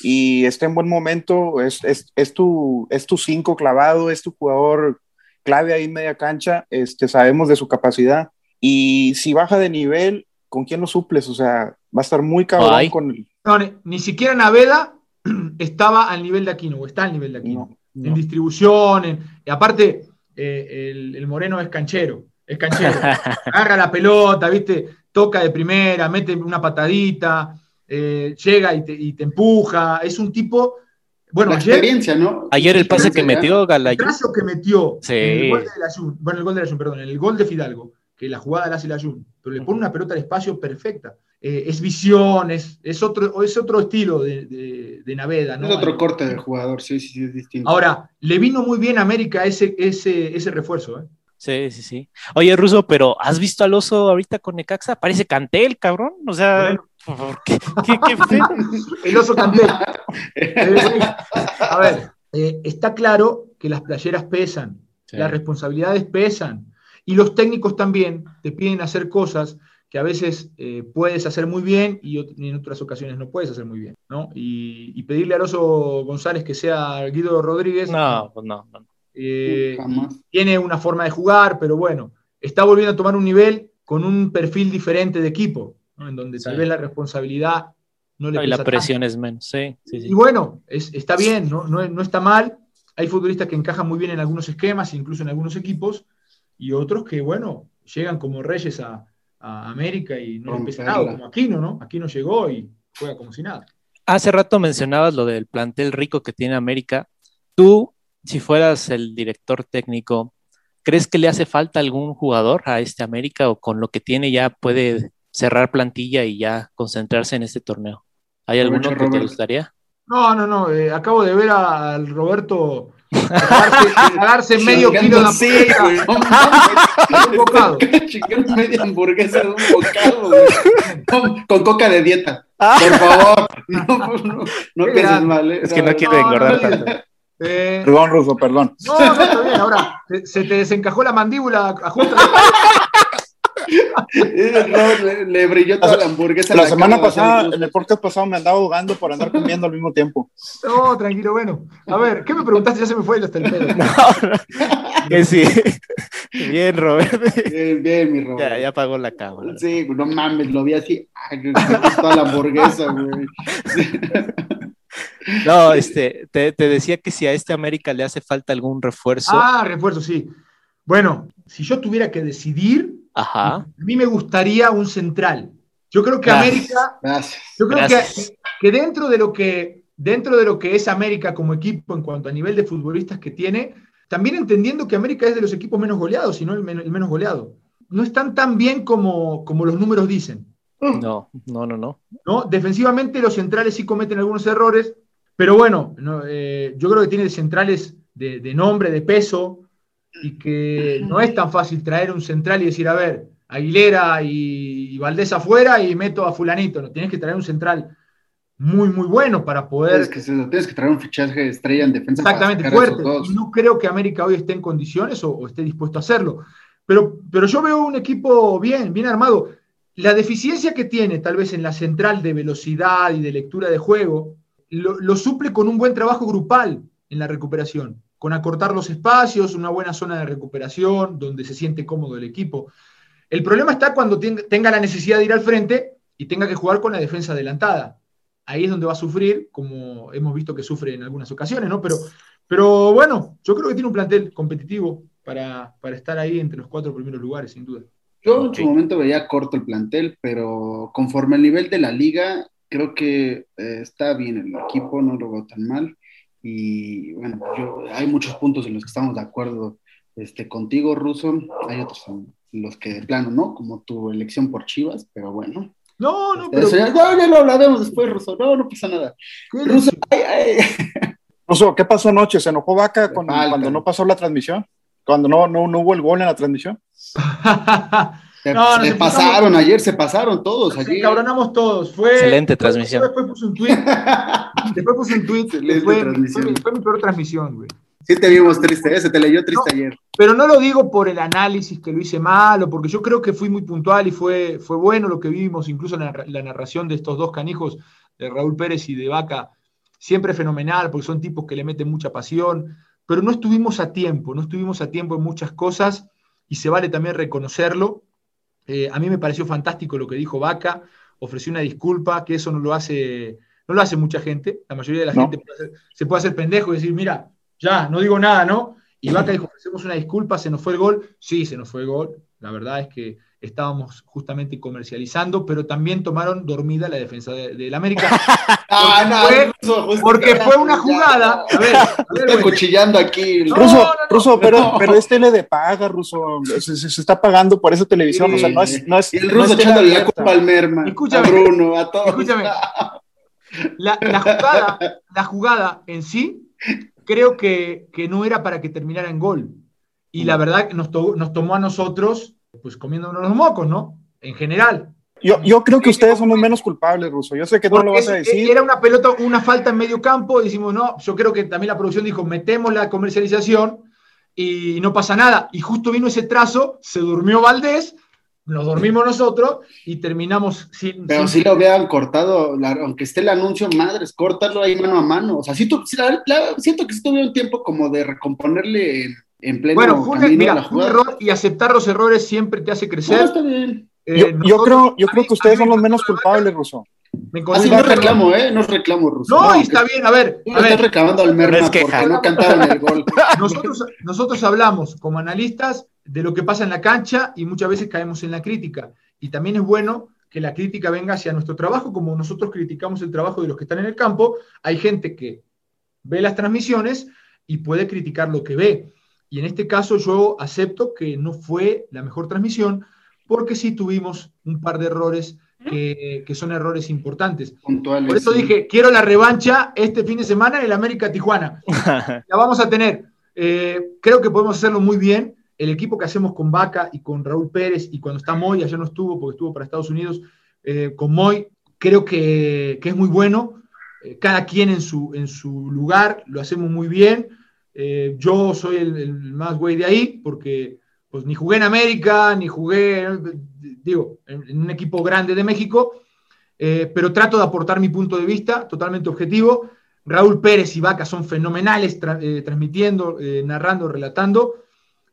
Speaker 4: y está en buen momento, es, es, es tu, es tu cinco clavado, es tu jugador clave ahí en media cancha, este, sabemos de su capacidad. Y si baja de nivel, ¿con quién lo suples? O sea, va a estar muy cabrón con el...
Speaker 5: No, ni, siquiera Naveda [clears throat] estaba al nivel de Aquino, o está al nivel de Aquino. En distribución, en, aparte, eh, el, Moreno es canchero, es canchero. [laughs] Agarra la pelota, ¿viste? Toca de primera, mete una patadita, eh, llega y te, y te empuja. Es un tipo bueno,
Speaker 3: la experiencia, ¿no?
Speaker 6: Ayer el pase que metió Galayú.
Speaker 5: El trazo que metió en el gol de Layún, bueno, el gol de Layún, perdón, en el gol de Fidalgo, que la jugada la hace Layún, pero le pone una pelota al espacio perfecta. Eh, es visión, es, es, otro, es otro estilo de, de, Naveda, ¿no?
Speaker 3: Es otro corte del jugador, sí, sí, sí, es distinto.
Speaker 5: Ahora, le vino muy bien a América ese, ese, ese refuerzo, ¿eh?
Speaker 6: Sí, sí, sí. Oye, Ruso, pero ¿has visto al oso ahorita con Necaxa? Parece Cantel, cabrón. O sea, qué? [laughs]
Speaker 5: El oso Cantel. a ver, eh, está claro que las playeras pesan, las responsabilidades pesan, y los técnicos también te piden hacer cosas que a veces eh, puedes hacer muy bien y, en otras ocasiones no puedes hacer muy bien, ¿no? Y, pedirle al oso González que sea Guido Rodríguez.
Speaker 6: No, pues no, no.
Speaker 5: Eh, tiene una forma de jugar, pero bueno, está volviendo a tomar un nivel con un perfil diferente de equipo, en donde tal vez la responsabilidad no le
Speaker 6: Y la presión es menos, sí,
Speaker 5: Y bueno, está bien, ¿no? No, está mal. Hay futbolistas que encajan muy bien en algunos esquemas, incluso en algunos equipos, y otros que, bueno, llegan como reyes a, América y no empieza nada, como Aquino, ¿no? Aquino llegó y juega como si nada.
Speaker 6: Hace rato mencionabas lo del plantel rico que tiene América. ¿Tú si fueras el director técnico, ¿crees que le hace falta algún jugador a este América o con lo que tiene ya puede cerrar plantilla y ya concentrarse en este torneo? ¿Hay alguno que te gustaría?
Speaker 5: No, no, no. Eh, acabo de ver al Roberto [laughs] darse medio kilo de hamburguesa. [laughs]
Speaker 3: un bocado. [laughs] media hamburguesa de un bocado, con, con, coca de dieta. Por favor, no, no, no, mal. ¿eh?
Speaker 6: Es que no quiere engordar tanto.
Speaker 4: Eh, perdón, Ruso, perdón.
Speaker 5: No, no, está bien. Ahora, se te desencajó la mandíbula ajusta.
Speaker 3: le, le, brilló toda la, hamburguesa.
Speaker 4: La, semana pasada, en el podcast pasado, me andaba ahogando por andar comiendo al mismo tiempo.
Speaker 5: No, tranquilo, bueno. A ver, ¿qué me preguntaste? Ya se me fue hasta el. [laughs] No,
Speaker 6: que sí. Bien, Robert.
Speaker 3: Bien, bien, mi Robert.
Speaker 6: Ya, ya apagó la cámara.
Speaker 3: Sí, no mames, lo vi así. Ay, toda la hamburguesa, güey. [laughs]
Speaker 6: No, este, te, decía que si a este América le hace falta algún refuerzo.
Speaker 5: Ah, refuerzo, sí. Bueno, si yo tuviera que decidir, a mí me gustaría un central. Yo creo que América, yo creo que, dentro de lo que dentro de lo que es América como equipo en cuanto a nivel de futbolistas que tiene, también entendiendo que América es de los equipos menos goleados, y no el, menos goleado. No están tan bien como, como los números dicen.
Speaker 6: No, no, no, no.
Speaker 5: ¿No? Defensivamente los centrales sí cometen algunos errores, pero bueno, eh, yo creo que tiene centrales de, nombre, de peso, y que no es tan fácil traer un central y decir, a ver, Aguilera y, Valdés afuera y meto a fulanito. No, tienes que traer un central muy, muy bueno para poder...
Speaker 3: Tienes que, traer un fichaje estrella en defensa.
Speaker 5: Exactamente, fuerte. Y no creo que América hoy esté en condiciones o, esté dispuesto a hacerlo. Pero, pero yo veo un equipo bien, bien armado. La deficiencia que tiene tal vez en la central de velocidad y de lectura de juego, lo, suple con un buen trabajo grupal en la recuperación, con acortar los espacios, una buena zona de recuperación, donde se siente cómodo el equipo. El problema está cuando tenga la necesidad de ir al frente y tenga que jugar con la defensa adelantada. Ahí es donde va a sufrir, como hemos visto que sufre en algunas ocasiones, ¿no? Pero, pero bueno, yo creo que tiene un plantel competitivo para, estar ahí entre los cuatro primeros lugares, sin duda.
Speaker 3: Yo en su momento veía corto el plantel, pero conforme al nivel de la liga, creo que eh, está bien el equipo, no lo veo tan mal. Y bueno, yo, hay muchos puntos en los que estamos de acuerdo este, contigo, Russo. Hay otros en los que de plano, ¿no? Como tu elección por Chivas, pero bueno.
Speaker 5: No, no,
Speaker 3: este, pero... ya, lo hablaremos después, Russo. No, no pasa nada. Russo,
Speaker 4: ¿qué pasó anoche? ¿Se enojó Vaca cuando no pasó la transmisión? Cuando no, no, no hubo el gol en la transmisión.
Speaker 3: Se, pasaron ayer, se pasaron todos.
Speaker 5: Se encabronamos todos. Fue,
Speaker 6: Excelente transmisión.
Speaker 5: Después puse un tweet. [laughs] después puse un tweet. Fue, fue, mi peor transmisión, güey.
Speaker 3: Sí te vimos triste, ¿eh? se te leyó triste ayer.
Speaker 5: Pero no lo digo por el análisis que lo hice mal, o porque yo creo que fui muy puntual y fue, fue bueno lo que vimos, incluso la, la narración de estos dos canijos, de Raúl Pérez y de Vaca, siempre fenomenal, porque son tipos que le meten mucha pasión, pero no estuvimos a tiempo, no estuvimos a tiempo en muchas cosas y se vale también reconocerlo. Eh, a mí me pareció fantástico lo que dijo Vaca, ofreció una disculpa, que eso no lo hace, no lo hace mucha gente, la mayoría de la gente se puede hacer pendejo y decir, mira, ya, no digo nada, ¿no? Y Vaca dijo, ofrecemos una disculpa, se nos fue el gol, sí, se nos fue el gol, la verdad es que estábamos justamente comercializando, pero también tomaron dormida la defensa del América. [laughs]
Speaker 3: ah,
Speaker 5: no, porque fue una jugada. A ver,
Speaker 3: Estoy cuchillando aquí.
Speaker 4: Ruso, Ruso, pero, pero es tele de paga, Ruso. Se, se, está pagando por esa televisión. o sea, no es. No es
Speaker 3: y el Ruso echándole la culpa al Merma,
Speaker 5: escúchame,
Speaker 3: a Bruno, a todos.
Speaker 5: Escúchame. La, la, jugada, la jugada en sí, creo que, que no era para que terminara en gol. Y la verdad nos, to, nos tomó a nosotros pues comiéndonos los mocos, ¿no? En general.
Speaker 4: Yo, yo creo que ustedes son los menos culpables, Ruso. Yo sé que no lo vas a decir.
Speaker 5: Era una pelota, una falta en medio campo, decimos, no, yo creo que también la producción dijo, metemos la comercialización y no pasa nada. Y justo vino ese trazo, se durmió Valdés, nos dormimos nosotros y terminamos sin.
Speaker 3: Pero
Speaker 5: sin...
Speaker 3: si lo hubieran cortado, la, aunque esté el anuncio, madres, cortarlo ahí mano a mano. O sea, si si la, la, siento que sí tuvieron tiempo como de recomponerle en pleno
Speaker 5: bueno, fue, un, mira, un error y aceptar los errores siempre te hace crecer.
Speaker 3: No, está bien.
Speaker 4: Eh, yo, nosotros, yo, creo, yo creo que ustedes son los menos culpables, Ruso.
Speaker 3: Así no reclamo, ¿eh? No reclamo, Ruso.
Speaker 5: No, no está bien, a ver.
Speaker 3: A ver. reclamando al Merma no porque no cantaron el gol. [laughs]
Speaker 5: Nosotros, nosotros hablamos como analistas de lo que pasa en la cancha y muchas veces caemos en la crítica. Y también es bueno que la crítica venga hacia nuestro trabajo, como nosotros criticamos el trabajo de los que están en el campo. Hay gente que ve las transmisiones y puede criticar lo que ve. Y en este caso yo acepto que no fue la mejor transmisión porque sí tuvimos un par de errores que, que son errores importantes.
Speaker 3: Puntuales,
Speaker 5: Por eso
Speaker 3: sí.
Speaker 5: dije, quiero la revancha este fin de semana en el América Tijuana. [laughs] la vamos a tener. Eh, creo que podemos hacerlo muy bien. El equipo que hacemos con Vaca y con Raúl Pérez, y cuando está Moy, allá no estuvo porque estuvo para Estados Unidos, eh, con Moy, creo que, que es muy bueno. Eh, cada quien en su, en su lugar, lo hacemos muy bien. Eh, yo soy el, el más güey de ahí, porque pues ni jugué en América, ni jugué, digo, en, en un equipo grande de México, eh, pero trato de aportar mi punto de vista, totalmente objetivo. Raúl Pérez y Vaca son fenomenales tra eh, transmitiendo, eh, narrando, relatando,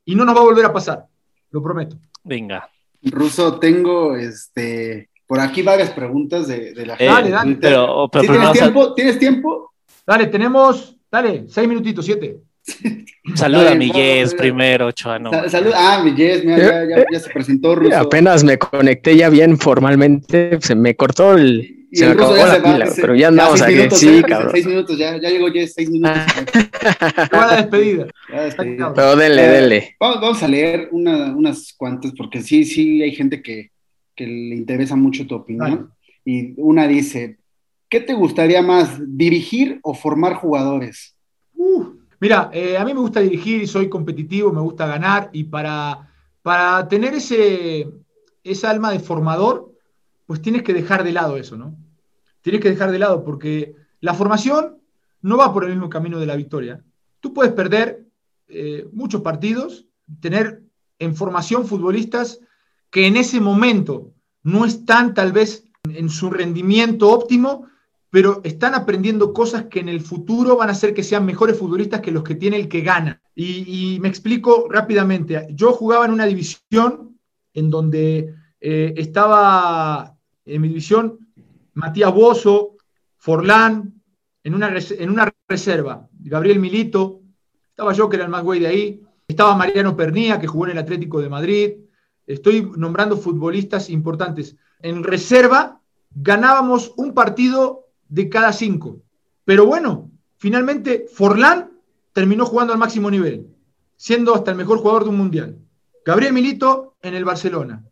Speaker 5: y no nos va a volver a pasar, lo prometo.
Speaker 6: Venga.
Speaker 3: Ruso, tengo este, por aquí varias preguntas de, de la
Speaker 6: Eh,
Speaker 5: Dale, dale.
Speaker 6: Pero, pero
Speaker 3: ¿Sí
Speaker 6: primero
Speaker 3: ¿Tienes tiempo? ¿Tienes tiempo?
Speaker 5: Dale, tenemos, dale, seis minutitos, siete.
Speaker 6: Saluda a mi
Speaker 3: mira.
Speaker 6: primero, Chuano.
Speaker 3: Sa- salud. Ah, mi Jess, mira, ya, ya, ya se presentó Ruso.
Speaker 7: Apenas me conecté ya bien formalmente, se me cortó el.
Speaker 3: Y
Speaker 7: se me
Speaker 3: el
Speaker 7: acabó
Speaker 3: ya
Speaker 7: la pila, pero ya andamos aquí.
Speaker 3: minutos,
Speaker 7: Sí, cabrón.
Speaker 3: Seis minutos, ya, ya llegó Jess, seis minutos. [laughs]
Speaker 5: La despedida.
Speaker 3: Despedida.
Speaker 7: Pero dele,
Speaker 3: Eh,
Speaker 7: dele.
Speaker 3: Vamos, vamos a leer una- unas cuantas, porque sí, sí, hay gente que, que le interesa mucho tu opinión. Y una dice, ¿qué te gustaría más, dirigir o formar jugadores?
Speaker 5: Uh, mira, eh, a mí me gusta dirigir y soy competitivo, me gusta ganar y para, para tener ese, esa alma de formador, pues tienes que dejar de lado eso, ¿no? Tienes que dejar de lado porque la formación no va por el mismo camino de la victoria. Tú puedes perder eh, muchos partidos, tener en formación futbolistas que en ese momento no están tal vez en su rendimiento óptimo, pero están aprendiendo cosas que en el futuro van a hacer que sean mejores futbolistas que los que tiene el que gana. Y, me explico rápidamente. Yo jugaba en una división en donde eh, estaba en mi división Matías Bozo, Forlán, en una, en una reserva, Gabriel Milito, estaba yo que era el más güey de ahí, estaba Mariano Pernía que jugó en el Atlético de Madrid, estoy nombrando futbolistas importantes. En reserva ganábamos un partido de cada cinco. Pero bueno, finalmente Forlán terminó jugando al máximo nivel, siendo hasta el mejor jugador de un mundial. Gabriel Milito en el Barcelona.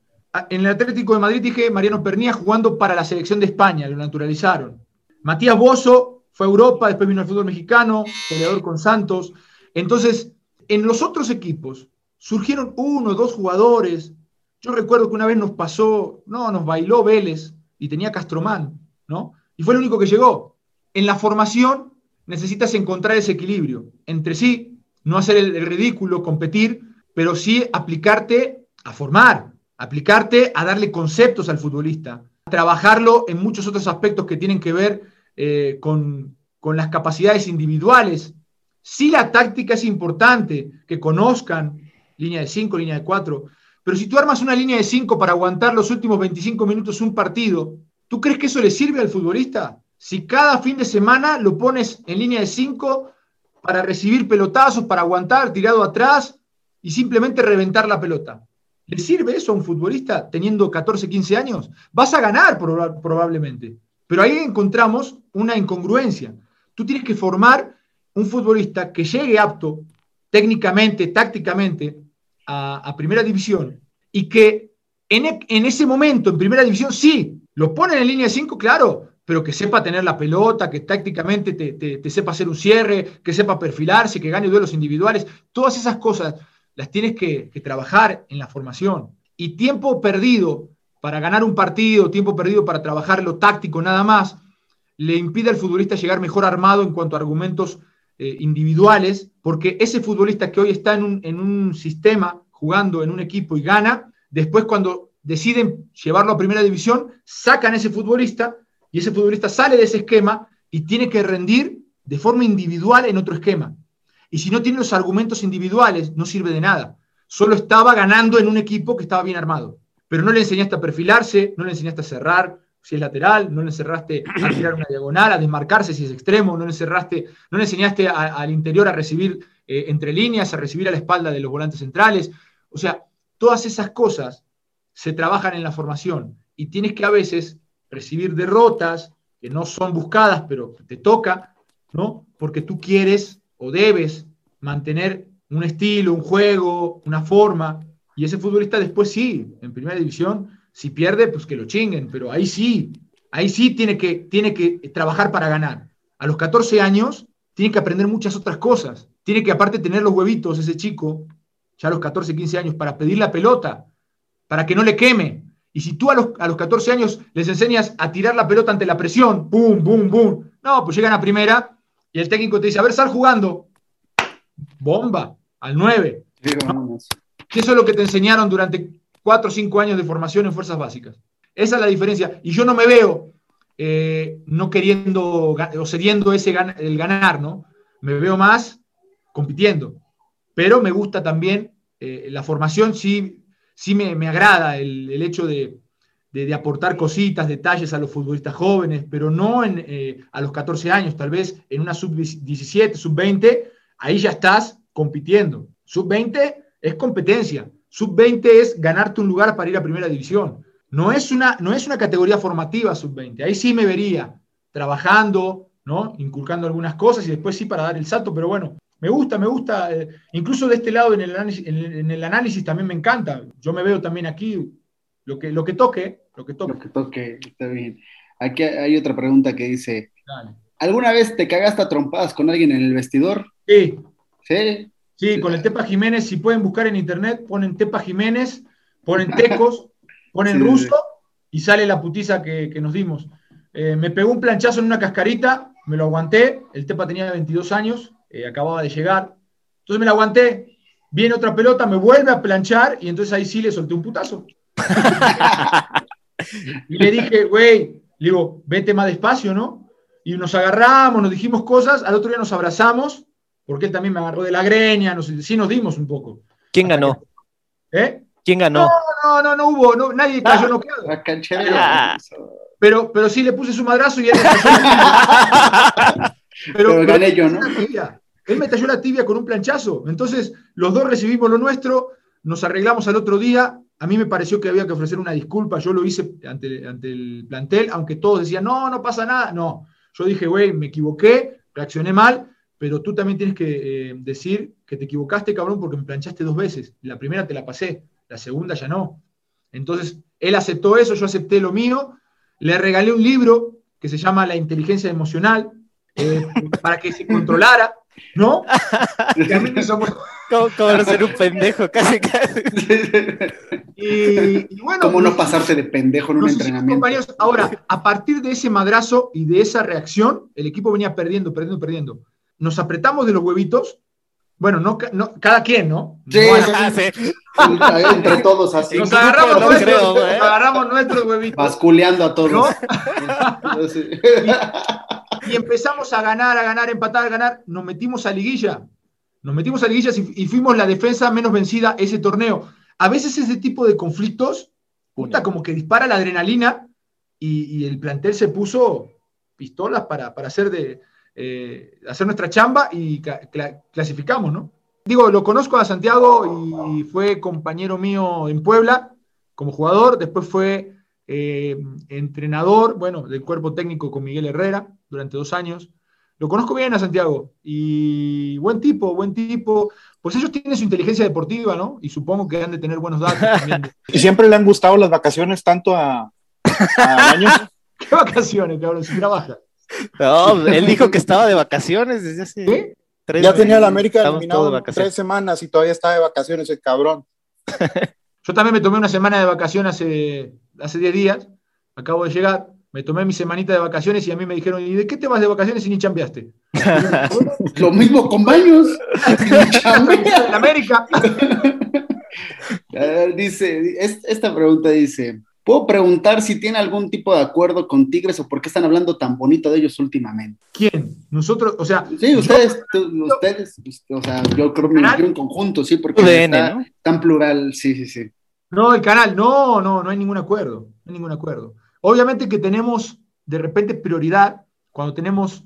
Speaker 5: En el Atlético de Madrid dije Mariano Pernía jugando para la selección de España, lo naturalizaron. Matías Bozo fue a Europa, después vino al fútbol mexicano, peleador con Santos. Entonces, en los otros equipos surgieron uno o dos jugadores. Yo recuerdo que una vez nos pasó, no, nos bailó Vélez y tenía Castromán, ¿no? Y fue el único que llegó. En la formación necesitas encontrar ese equilibrio entre sí, no hacer el, ridículo, competir, pero sí aplicarte a formar, aplicarte a darle conceptos al futbolista, trabajarlo en muchos otros aspectos que tienen que ver eh, con, con las capacidades individuales. Sí la táctica es importante, que conozcan línea de 5, línea de 4, pero si tú armas una línea de 5 para aguantar los últimos 25 minutos un partido, ¿tú crees que eso le sirve al futbolista? Si cada fin de semana lo pones en línea de 5 para recibir pelotazos, para aguantar tirado atrás y simplemente reventar la pelota. ¿Le sirve eso a un futbolista teniendo 14, 15 años? Vas a ganar probablemente. Pero ahí encontramos una incongruencia. Tú tienes que formar un futbolista que llegue apto técnicamente, tácticamente, a, primera división y que en, en, ese momento, en primera división, sí, lo ponen en línea de 5, claro, pero que sepa tener la pelota, que tácticamente te, sepa hacer un cierre, que sepa perfilarse, que gane duelos individuales, todas esas cosas las tienes que, trabajar en la formación. Y tiempo perdido para ganar un partido, tiempo perdido para trabajar lo táctico nada más, le impide al futbolista llegar mejor armado en cuanto a argumentos eh, individuales, porque ese futbolista que hoy está en un, en un sistema, jugando en un equipo y gana, después cuando deciden llevarlo a primera división, sacan a ese futbolista y ese futbolista sale de ese esquema y tiene que rendir de forma individual en otro esquema. Y si no tiene los argumentos individuales, no sirve de nada. Solo estaba ganando en un equipo que estaba bien armado pero no le enseñaste a perfilarse, no le enseñaste a cerrar si es lateral, no le encerraste a tirar una diagonal, a desmarcarse si es extremo, no le, encerraste, no le enseñaste al interior a recibir eh, entre líneas, a recibir a la espalda de los volantes centrales. O sea, todas esas cosas se trabajan en la formación y tienes que a veces recibir derrotas que no son buscadas, pero te toca, ¿no? Porque tú quieres o debes mantener un estilo, un juego, una forma, y ese futbolista después sí, en primera división, si pierde, pues que lo chinguen, pero ahí sí, ahí sí tiene que, tiene que trabajar para ganar. A los 14 años tiene que aprender muchas otras cosas. Tiene que aparte tener los huevitos ese chico, ya a los 14, 15 años, para pedir la pelota, para que no le queme. Y si tú a los, a los 14 años les enseñas a tirar la pelota ante la presión, ¡pum, pum, pum! No, pues llegan a primera y el técnico te dice, a ver, sal jugando. Bomba, al 9. Que eso es lo que te enseñaron durante cuatro o cinco años de formación en fuerzas básicas. Esa es la diferencia. Y yo no me veo eh, no queriendo o cediendo ese el ganar, ¿no? Me veo más compitiendo. Pero me gusta también eh, la formación, sí, sí me, agrada el, hecho de, aportar cositas, detalles a los futbolistas jóvenes, pero no en, eh, a los 14 años, tal vez en una sub-17, sub-20, ahí ya estás compitiendo. Sub-20 es competencia. Sub-20 es ganarte un lugar para ir a primera división. No es una, no es una categoría formativa sub-20. Ahí sí me vería trabajando, ¿no? Inculcando algunas cosas y después sí para dar el salto, pero bueno, me gusta, me gusta. Eh, incluso de este lado en el, análisis, en, el, análisis también me encanta. Yo me veo también aquí lo que, lo que toque, lo que toque.
Speaker 3: Lo que toque, está bien. Aquí hay otra pregunta que dice, ¿alguna vez te cagaste a trompadas con alguien en el vestidor?
Speaker 5: Sí.
Speaker 3: ¿Sí?
Speaker 5: Sí, con el Tepa Jiménez, si pueden buscar en internet, ponen Tepa Jiménez, ponen [laughs] Tecos, ponen ruso y sale la putiza que, nos dimos. Eh, me pegó un planchazo en una cascarita, me lo aguanté, el Tepa tenía 22 años, eh, acababa de llegar, entonces me lo aguanté, viene otra pelota, me vuelve a planchar y entonces ahí sí le solté un putazo. [laughs] y le dije, güey, le digo, vete más despacio, ¿no? Y nos agarramos, nos dijimos cosas, al otro día nos abrazamos porque él también me agarró de la greña, nos, sí nos dimos un poco.
Speaker 6: ¿Quién ganó?
Speaker 5: ¿Eh?
Speaker 6: ¿Quién ganó?
Speaker 5: No, no, no, no hubo, no, nadie ah, cayó noqueado.
Speaker 3: Ah.
Speaker 5: Pero, pero sí le puse su madrazo y él [laughs]
Speaker 3: pero gané yo, ¿no?
Speaker 5: Él me talló la tibia con un planchazo. Entonces, los dos recibimos lo nuestro, nos arreglamos al otro día. A mí me pareció que había que ofrecer una disculpa. Yo lo hice ante, ante el plantel, aunque todos decían, no, no pasa nada. No, yo dije, güey, me equivoqué, reaccioné mal pero tú también tienes que eh, decir que te equivocaste, cabrón, porque me planchaste dos veces. La primera te la pasé, la segunda ya no. Entonces, él aceptó eso, yo acepté lo mío, le regalé un libro que se llama La inteligencia emocional, eh, para que se controlara, ¿no? [laughs]
Speaker 6: Mí me ¿Cómo, no ser un pendejo? Casi, casi. [laughs]
Speaker 3: Y, bueno. ¿Cómo no pasarte de pendejo en un entrenamiento?
Speaker 5: ahora, a partir de ese madrazo y de esa reacción, el equipo venía perdiendo, perdiendo, perdiendo nos apretamos de los huevitos. Bueno, no, cada quien, ¿no?
Speaker 3: Sí, entre todos así.
Speaker 5: Nos agarramos, nuestros, ¿eh? agarramos nuestros huevitos.
Speaker 3: Basculeando a todos. [laughs]
Speaker 5: y empezamos a ganar, a ganar, a empatar, a ganar. Nos metimos a liguilla. Nos metimos a liguilla y, fuimos la defensa menos vencida ese torneo. A veces ese tipo de conflictos, puta, como que dispara la adrenalina y, el plantel se puso pistolas para, hacer, de, eh, hacer nuestra chamba y clasificamos, ¿no? Digo, lo conozco a Santiago y fue compañero mío en Puebla como jugador, después fue eh, entrenador, bueno, del cuerpo técnico con Miguel Herrera durante dos años. Lo conozco bien a Santiago y buen tipo, buen tipo. Pues ellos tienen su inteligencia deportiva, ¿no? Y supongo que han de tener buenos datos [laughs] también.
Speaker 4: ¿Y siempre le han gustado las vacaciones tanto a, a [laughs]
Speaker 5: ¿Qué vacaciones, cabrón? Si trabaja.
Speaker 6: No, él dijo que estaba de vacaciones desde hace.
Speaker 4: Tres ya tenía la América eliminado tres semanas y todavía está de vacaciones el cabrón. [laughs]
Speaker 5: Yo también me tomé una semana de vacaciones hace, hace 10 días, acabo de llegar, me tomé mi semanita de vacaciones y a mí me dijeron, ¿y de qué te vas de vacaciones si ni chambeaste? [laughs]
Speaker 3: Lo mismo con baños. [laughs]
Speaker 5: en América. [laughs]
Speaker 3: dice, esta pregunta dice, ¿Puedo preguntar si tiene algún tipo de acuerdo con Tigres o por qué están hablando tan bonito de ellos últimamente?
Speaker 5: ¿Quién? Nosotros, o sea.
Speaker 3: Sí, ustedes, ustedes, o sea, yo creo que me en conjunto, sí, porque está tan plural, sí, sí, sí.
Speaker 5: No, el canal, no, no, no hay ningún acuerdo, no hay ningún acuerdo. Obviamente que tenemos de repente prioridad cuando tenemos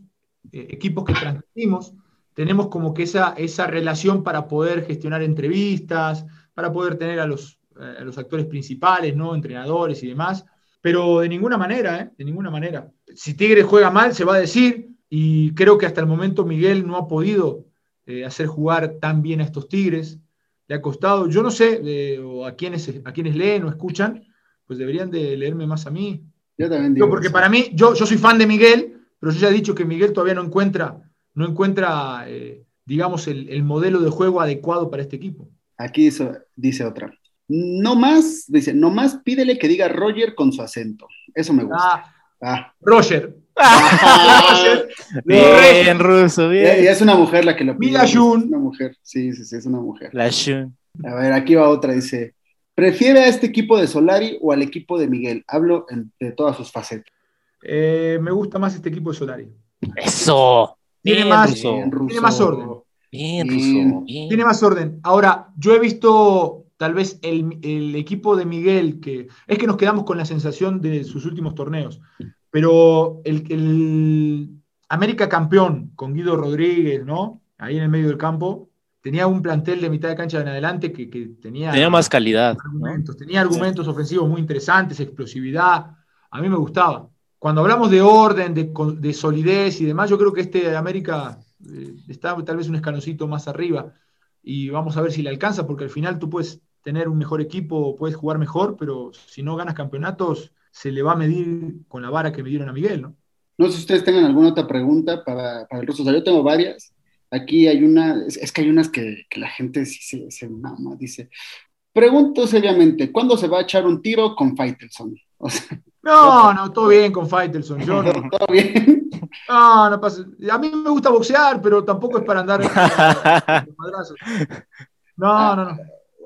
Speaker 5: eh, equipos que transmitimos, tenemos como que esa, esa relación para poder gestionar entrevistas, para poder tener a los a los actores principales, ¿no? Entrenadores y demás, pero de ninguna manera, ¿eh? De ninguna manera. Si Tigres juega mal, se va a decir, y creo que hasta el momento Miguel no ha podido eh, hacer jugar tan bien a estos Tigres. Le ha costado, yo no sé, o a quienes, a quienes leen o escuchan, pues deberían de leerme más a mí.
Speaker 3: Yo también digo.
Speaker 5: porque para mí, yo, yo soy fan de Miguel, pero yo ya he dicho que Miguel todavía no encuentra, no encuentra eh, digamos, el, el, modelo de juego adecuado para este equipo.
Speaker 3: Aquí dice otra. No más, dice, no más pídele que diga Roger con su acento. Eso me gusta.
Speaker 5: Ah, ah. Roger. [laughs]
Speaker 6: bien, ruso, bien.
Speaker 3: Y es una mujer la que lo
Speaker 5: pide. Es
Speaker 3: una mujer, sí, sí, sí, es una mujer.
Speaker 6: La Shun.
Speaker 3: A ver, aquí va otra, dice, ¿prefiere a este equipo de Solari o al equipo de Miguel? Hablo de todas sus facetas.
Speaker 5: Eh, me gusta más este equipo de Solari.
Speaker 6: Eso.
Speaker 5: Tiene, más, tiene más orden.
Speaker 6: Bien, ruso.
Speaker 5: Tiene más orden. Ahora, yo he visto tal vez el, equipo de Miguel, que es que nos quedamos con la sensación de sus últimos torneos, pero el, el América campeón con Guido Rodríguez, ¿no? Ahí en el medio del campo, tenía un plantel de mitad de cancha en adelante que, tenía...
Speaker 6: Tenía más calidad.
Speaker 5: Tenía argumentos ofensivos muy interesantes, explosividad. A mí me gustaba. Cuando hablamos de orden, de, solidez y demás, yo creo que este América eh, está tal vez un escaloncito más arriba y vamos a ver si le alcanza, porque al final tú puedes tener un mejor equipo, puedes jugar mejor, pero si no ganas campeonatos, se le va a medir con la vara que me dieron a Miguel, ¿no?
Speaker 3: No sé si ustedes tengan alguna otra pregunta para, el ruso. O sea, yo tengo varias. Aquí hay una, es, que hay unas que, la gente sí se, se mama, dice. Pregunto seriamente, ¿cuándo se va a echar un tiro con Faitelson? [laughs]
Speaker 5: no, no, todo bien con Faitelson. Yo no. [laughs]
Speaker 3: ¿Todo bien? [laughs]
Speaker 5: No, no pasa. A mí me gusta boxear, pero tampoco es para andar. no, no, no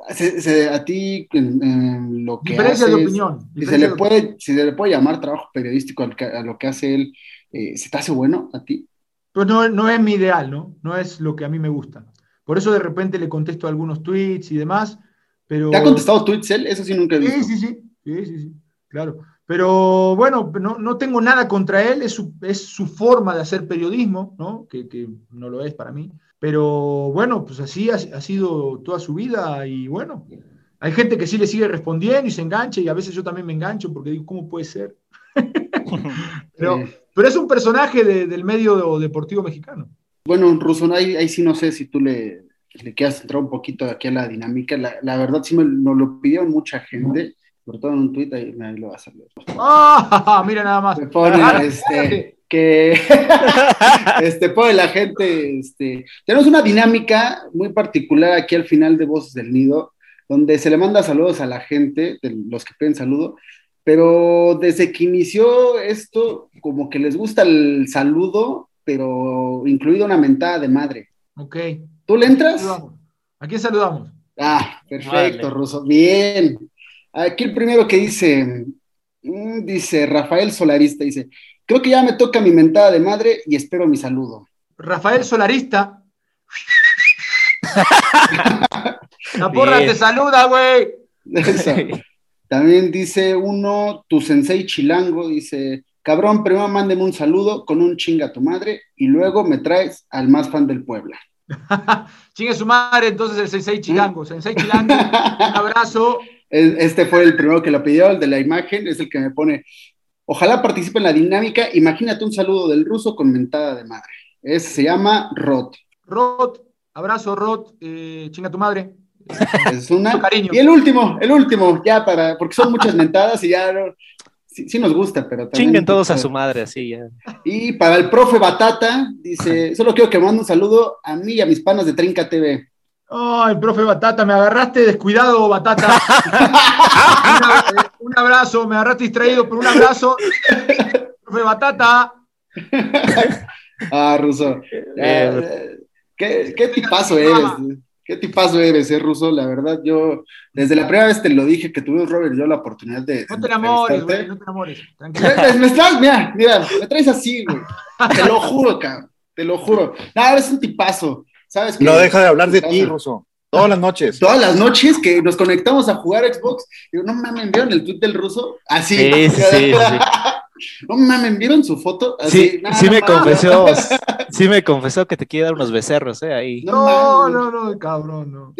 Speaker 3: a ti, en, lo que
Speaker 5: Diferencia de opinión.
Speaker 3: Si se, le puede, si se le puede llamar trabajo periodístico a lo que hace él, eh, ¿se te hace bueno a ti?
Speaker 5: Pues no, no es mi ideal, ¿no? No es lo que a mí me gusta. Por eso de repente le contesto algunos tweets y demás, pero...
Speaker 3: ¿Te ha contestado tweets él? Eso sí nunca he visto.
Speaker 5: Sí, sí, sí, sí, sí, sí claro. Pero bueno, no, no, tengo nada contra él, es su, es su forma de hacer periodismo, ¿no? Que, que no lo es para mí. Pero bueno, pues así ha, sido toda su vida y bueno, hay gente que sí le sigue respondiendo y se engancha y a veces yo también me engancho porque digo, ¿cómo puede ser? [laughs] pero, pero, es un personaje del medio deportivo mexicano.
Speaker 3: Bueno, Russo, ahí, ahí sí no sé si tú le, le quieras entrar un poquito aquí a la dinámica. La, la verdad sí me, nos lo pidieron mucha gente, sobre todo en un tuit, ahí, lo vas a leer.
Speaker 5: ¡Ah! [laughs] Mira nada más.
Speaker 3: este, [laughs] que [laughs] [laughs] este, puede la gente, este, tenemos una dinámica muy particular aquí al final de Voces del Nido, donde se le manda saludos a la gente, de los que piden saludo, pero desde que inició esto, como que les gusta el saludo, pero incluido una mentada de madre.
Speaker 5: Ok.
Speaker 3: ¿Tú le entras?
Speaker 5: ¿A quién saludamos?
Speaker 3: Ah, perfecto, Ruso. Bien. Aquí el primero que dice, mm, dice Rafael Solarista, dice, Creo que ya me toca mi mentada de madre y espero mi saludo.
Speaker 5: Rafael Solarista. La porra te saluda, güey.
Speaker 3: También dice uno, tu sensei chilango, dice, cabrón, primero mándeme un saludo con un chinga a tu madre y luego me traes al más fan del Puebla. [laughs]
Speaker 5: Chingue su madre, entonces el sensei chilango. Sensei chilango, un abrazo. [laughs]
Speaker 3: Este fue el primero que lo pidió, el de la imagen, es el que me pone, ojalá participe en la dinámica, imagínate un saludo del ruso con mentada de madre. Ese se llama Rot.
Speaker 5: Rot, abrazo Rot, eh, chinga tu madre.
Speaker 3: Es una. [laughs] Cariño. Y el último, el último, ya para, porque son muchas mentadas y ya sí, nos gusta, pero
Speaker 6: también. Chinguen todos a su madre, así ya.
Speaker 3: Y para el profe Batata, dice: Solo quiero que mande un saludo a mí y a mis panas de Trinca TV.
Speaker 5: Ay, profe Batata, me agarraste descuidado, Batata. [laughs] un abrazo, me agarraste distraído, pero un abrazo. profe Batata. [laughs]
Speaker 3: ah, Ruso. Eh, ¿Qué, qué tipazo eres? Qué tipazo eres, eh, Ruso. La verdad, yo desde la primera vez te lo dije que tuvimos, Robert, yo la oportunidad de.
Speaker 5: No te enamores, güey, no te enamores.
Speaker 3: Me, estás, mira, mira, me traes así, güey. Te lo juro, cabrón. Te lo juro. Nada, eres un tipazo. ¿Sabes
Speaker 4: No deja de hablar de ti, Ruso. Todas las noches.
Speaker 3: Todas las noches que nos conectamos a jugar Xbox. Digo, no mames, ¿vieron el tweet del ruso? Así. Sí, sí, sí, [laughs] No mames, ¿vieron su foto?
Speaker 6: sí, sí me confesó, [laughs] sí me confesó que te quiere dar unos becerros, ¿eh? Ahí.
Speaker 5: No, no, no, cabrón, no.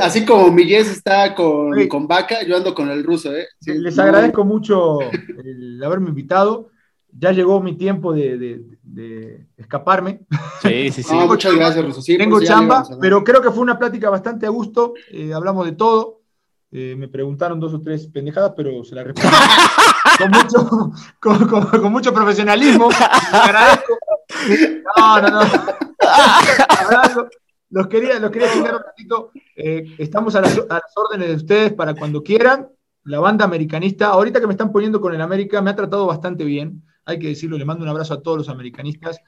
Speaker 3: Así como Miguel está con, con Vaca, yo ando con el ruso, ¿eh?
Speaker 5: Les agradezco mucho el haberme invitado ya llegó mi tiempo de, escaparme.
Speaker 6: Sí, sí, sí. [laughs]
Speaker 3: muchas gracias, Russo.
Speaker 5: Tengo chamba, pero creo que fue una plática bastante a gusto. Eh, hablamos de todo. Eh, me preguntaron dos o tres pendejadas, pero se las respondí [laughs] con, mucho, profesionalismo. agradezco. No, no, no. Los quería, los quería un ratito. Eh, estamos a las, a las órdenes de ustedes para cuando quieran. La banda americanista, ahorita que me están poniendo con el América, me ha tratado bastante bien hay que decirlo, le mando un abrazo a todos los americanistas,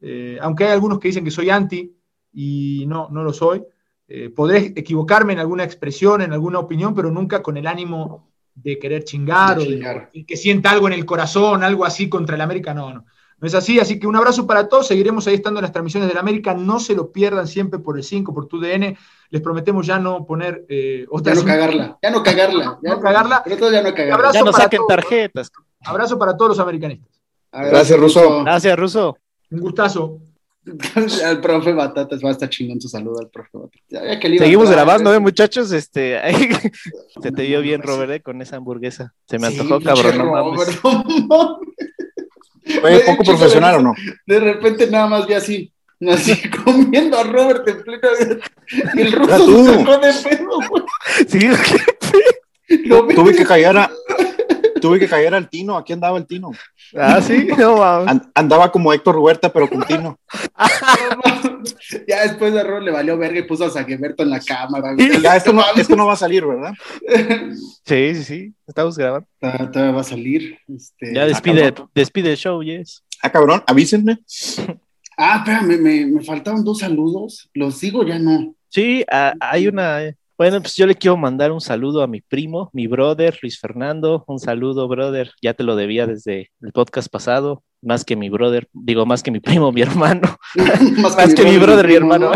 Speaker 5: eh, aunque hay algunos que dicen que soy anti y no, no lo soy. Eh, podré equivocarme en alguna expresión, en alguna opinión, pero nunca con el ánimo de querer chingar, o de, que sienta algo en el corazón, algo así contra el América, no, no. No es así, así que un abrazo para todos, seguiremos ahí estando en las transmisiones del América, no se lo pierdan siempre por el 5, por tu DN, les prometemos ya no poner
Speaker 3: eh, Ya no cagarla, ya no cagarla.
Speaker 5: Ya no cagarla.
Speaker 3: ya no cagarla.
Speaker 6: Ya no saquen tarjetas.
Speaker 5: Abrazo para todos los americanistas.
Speaker 4: Gracias, Ruso.
Speaker 6: Gracias, Ruso.
Speaker 5: Un gustazo.
Speaker 3: al profe Batatas va a estar chingón su saludo al profe Batatas.
Speaker 6: Seguimos grabando, ¿eh, muchachos? Este, [laughs] se te dio bien, Robert, ¿eh? con esa hamburguesa. Se me antojó, cabrón, no mames.
Speaker 4: Oye, poco profesional o no?
Speaker 3: De repente nada más vi así, así [laughs] comiendo a Robert en pleno y el ruso se sacó de pedo, güey.
Speaker 6: Sí, [laughs]
Speaker 4: qué Tuve que callar a, tuve que caer al Tino, aquí andaba el Tino.
Speaker 6: Ah, sí, [laughs] no,
Speaker 4: andaba como Héctor Huerta, pero con Tino. [laughs]
Speaker 3: ya después de error le valió verga y puso a Sagueberto en la cámara.
Speaker 4: Ya, esto no, [laughs] esto no va a salir, ¿verdad?
Speaker 6: Sí, sí, sí, estamos grabando.
Speaker 3: Todavía va a salir. Este...
Speaker 6: Ya despide, ah, despide el show, yes.
Speaker 4: Ah, cabrón, avísenme.
Speaker 3: Ah, espérame, me, me faltaban dos saludos. ¿Los sigo ya no?
Speaker 6: Sí, ah, hay una, eh, bueno, pues yo le quiero mandar un saludo a mi primo, mi brother, Luis Fernando. Un saludo, brother. Ya te lo debía desde el podcast pasado. Más que mi brother, digo, más que mi primo, mi hermano. [laughs] más, que, mi brother, mi, hermano.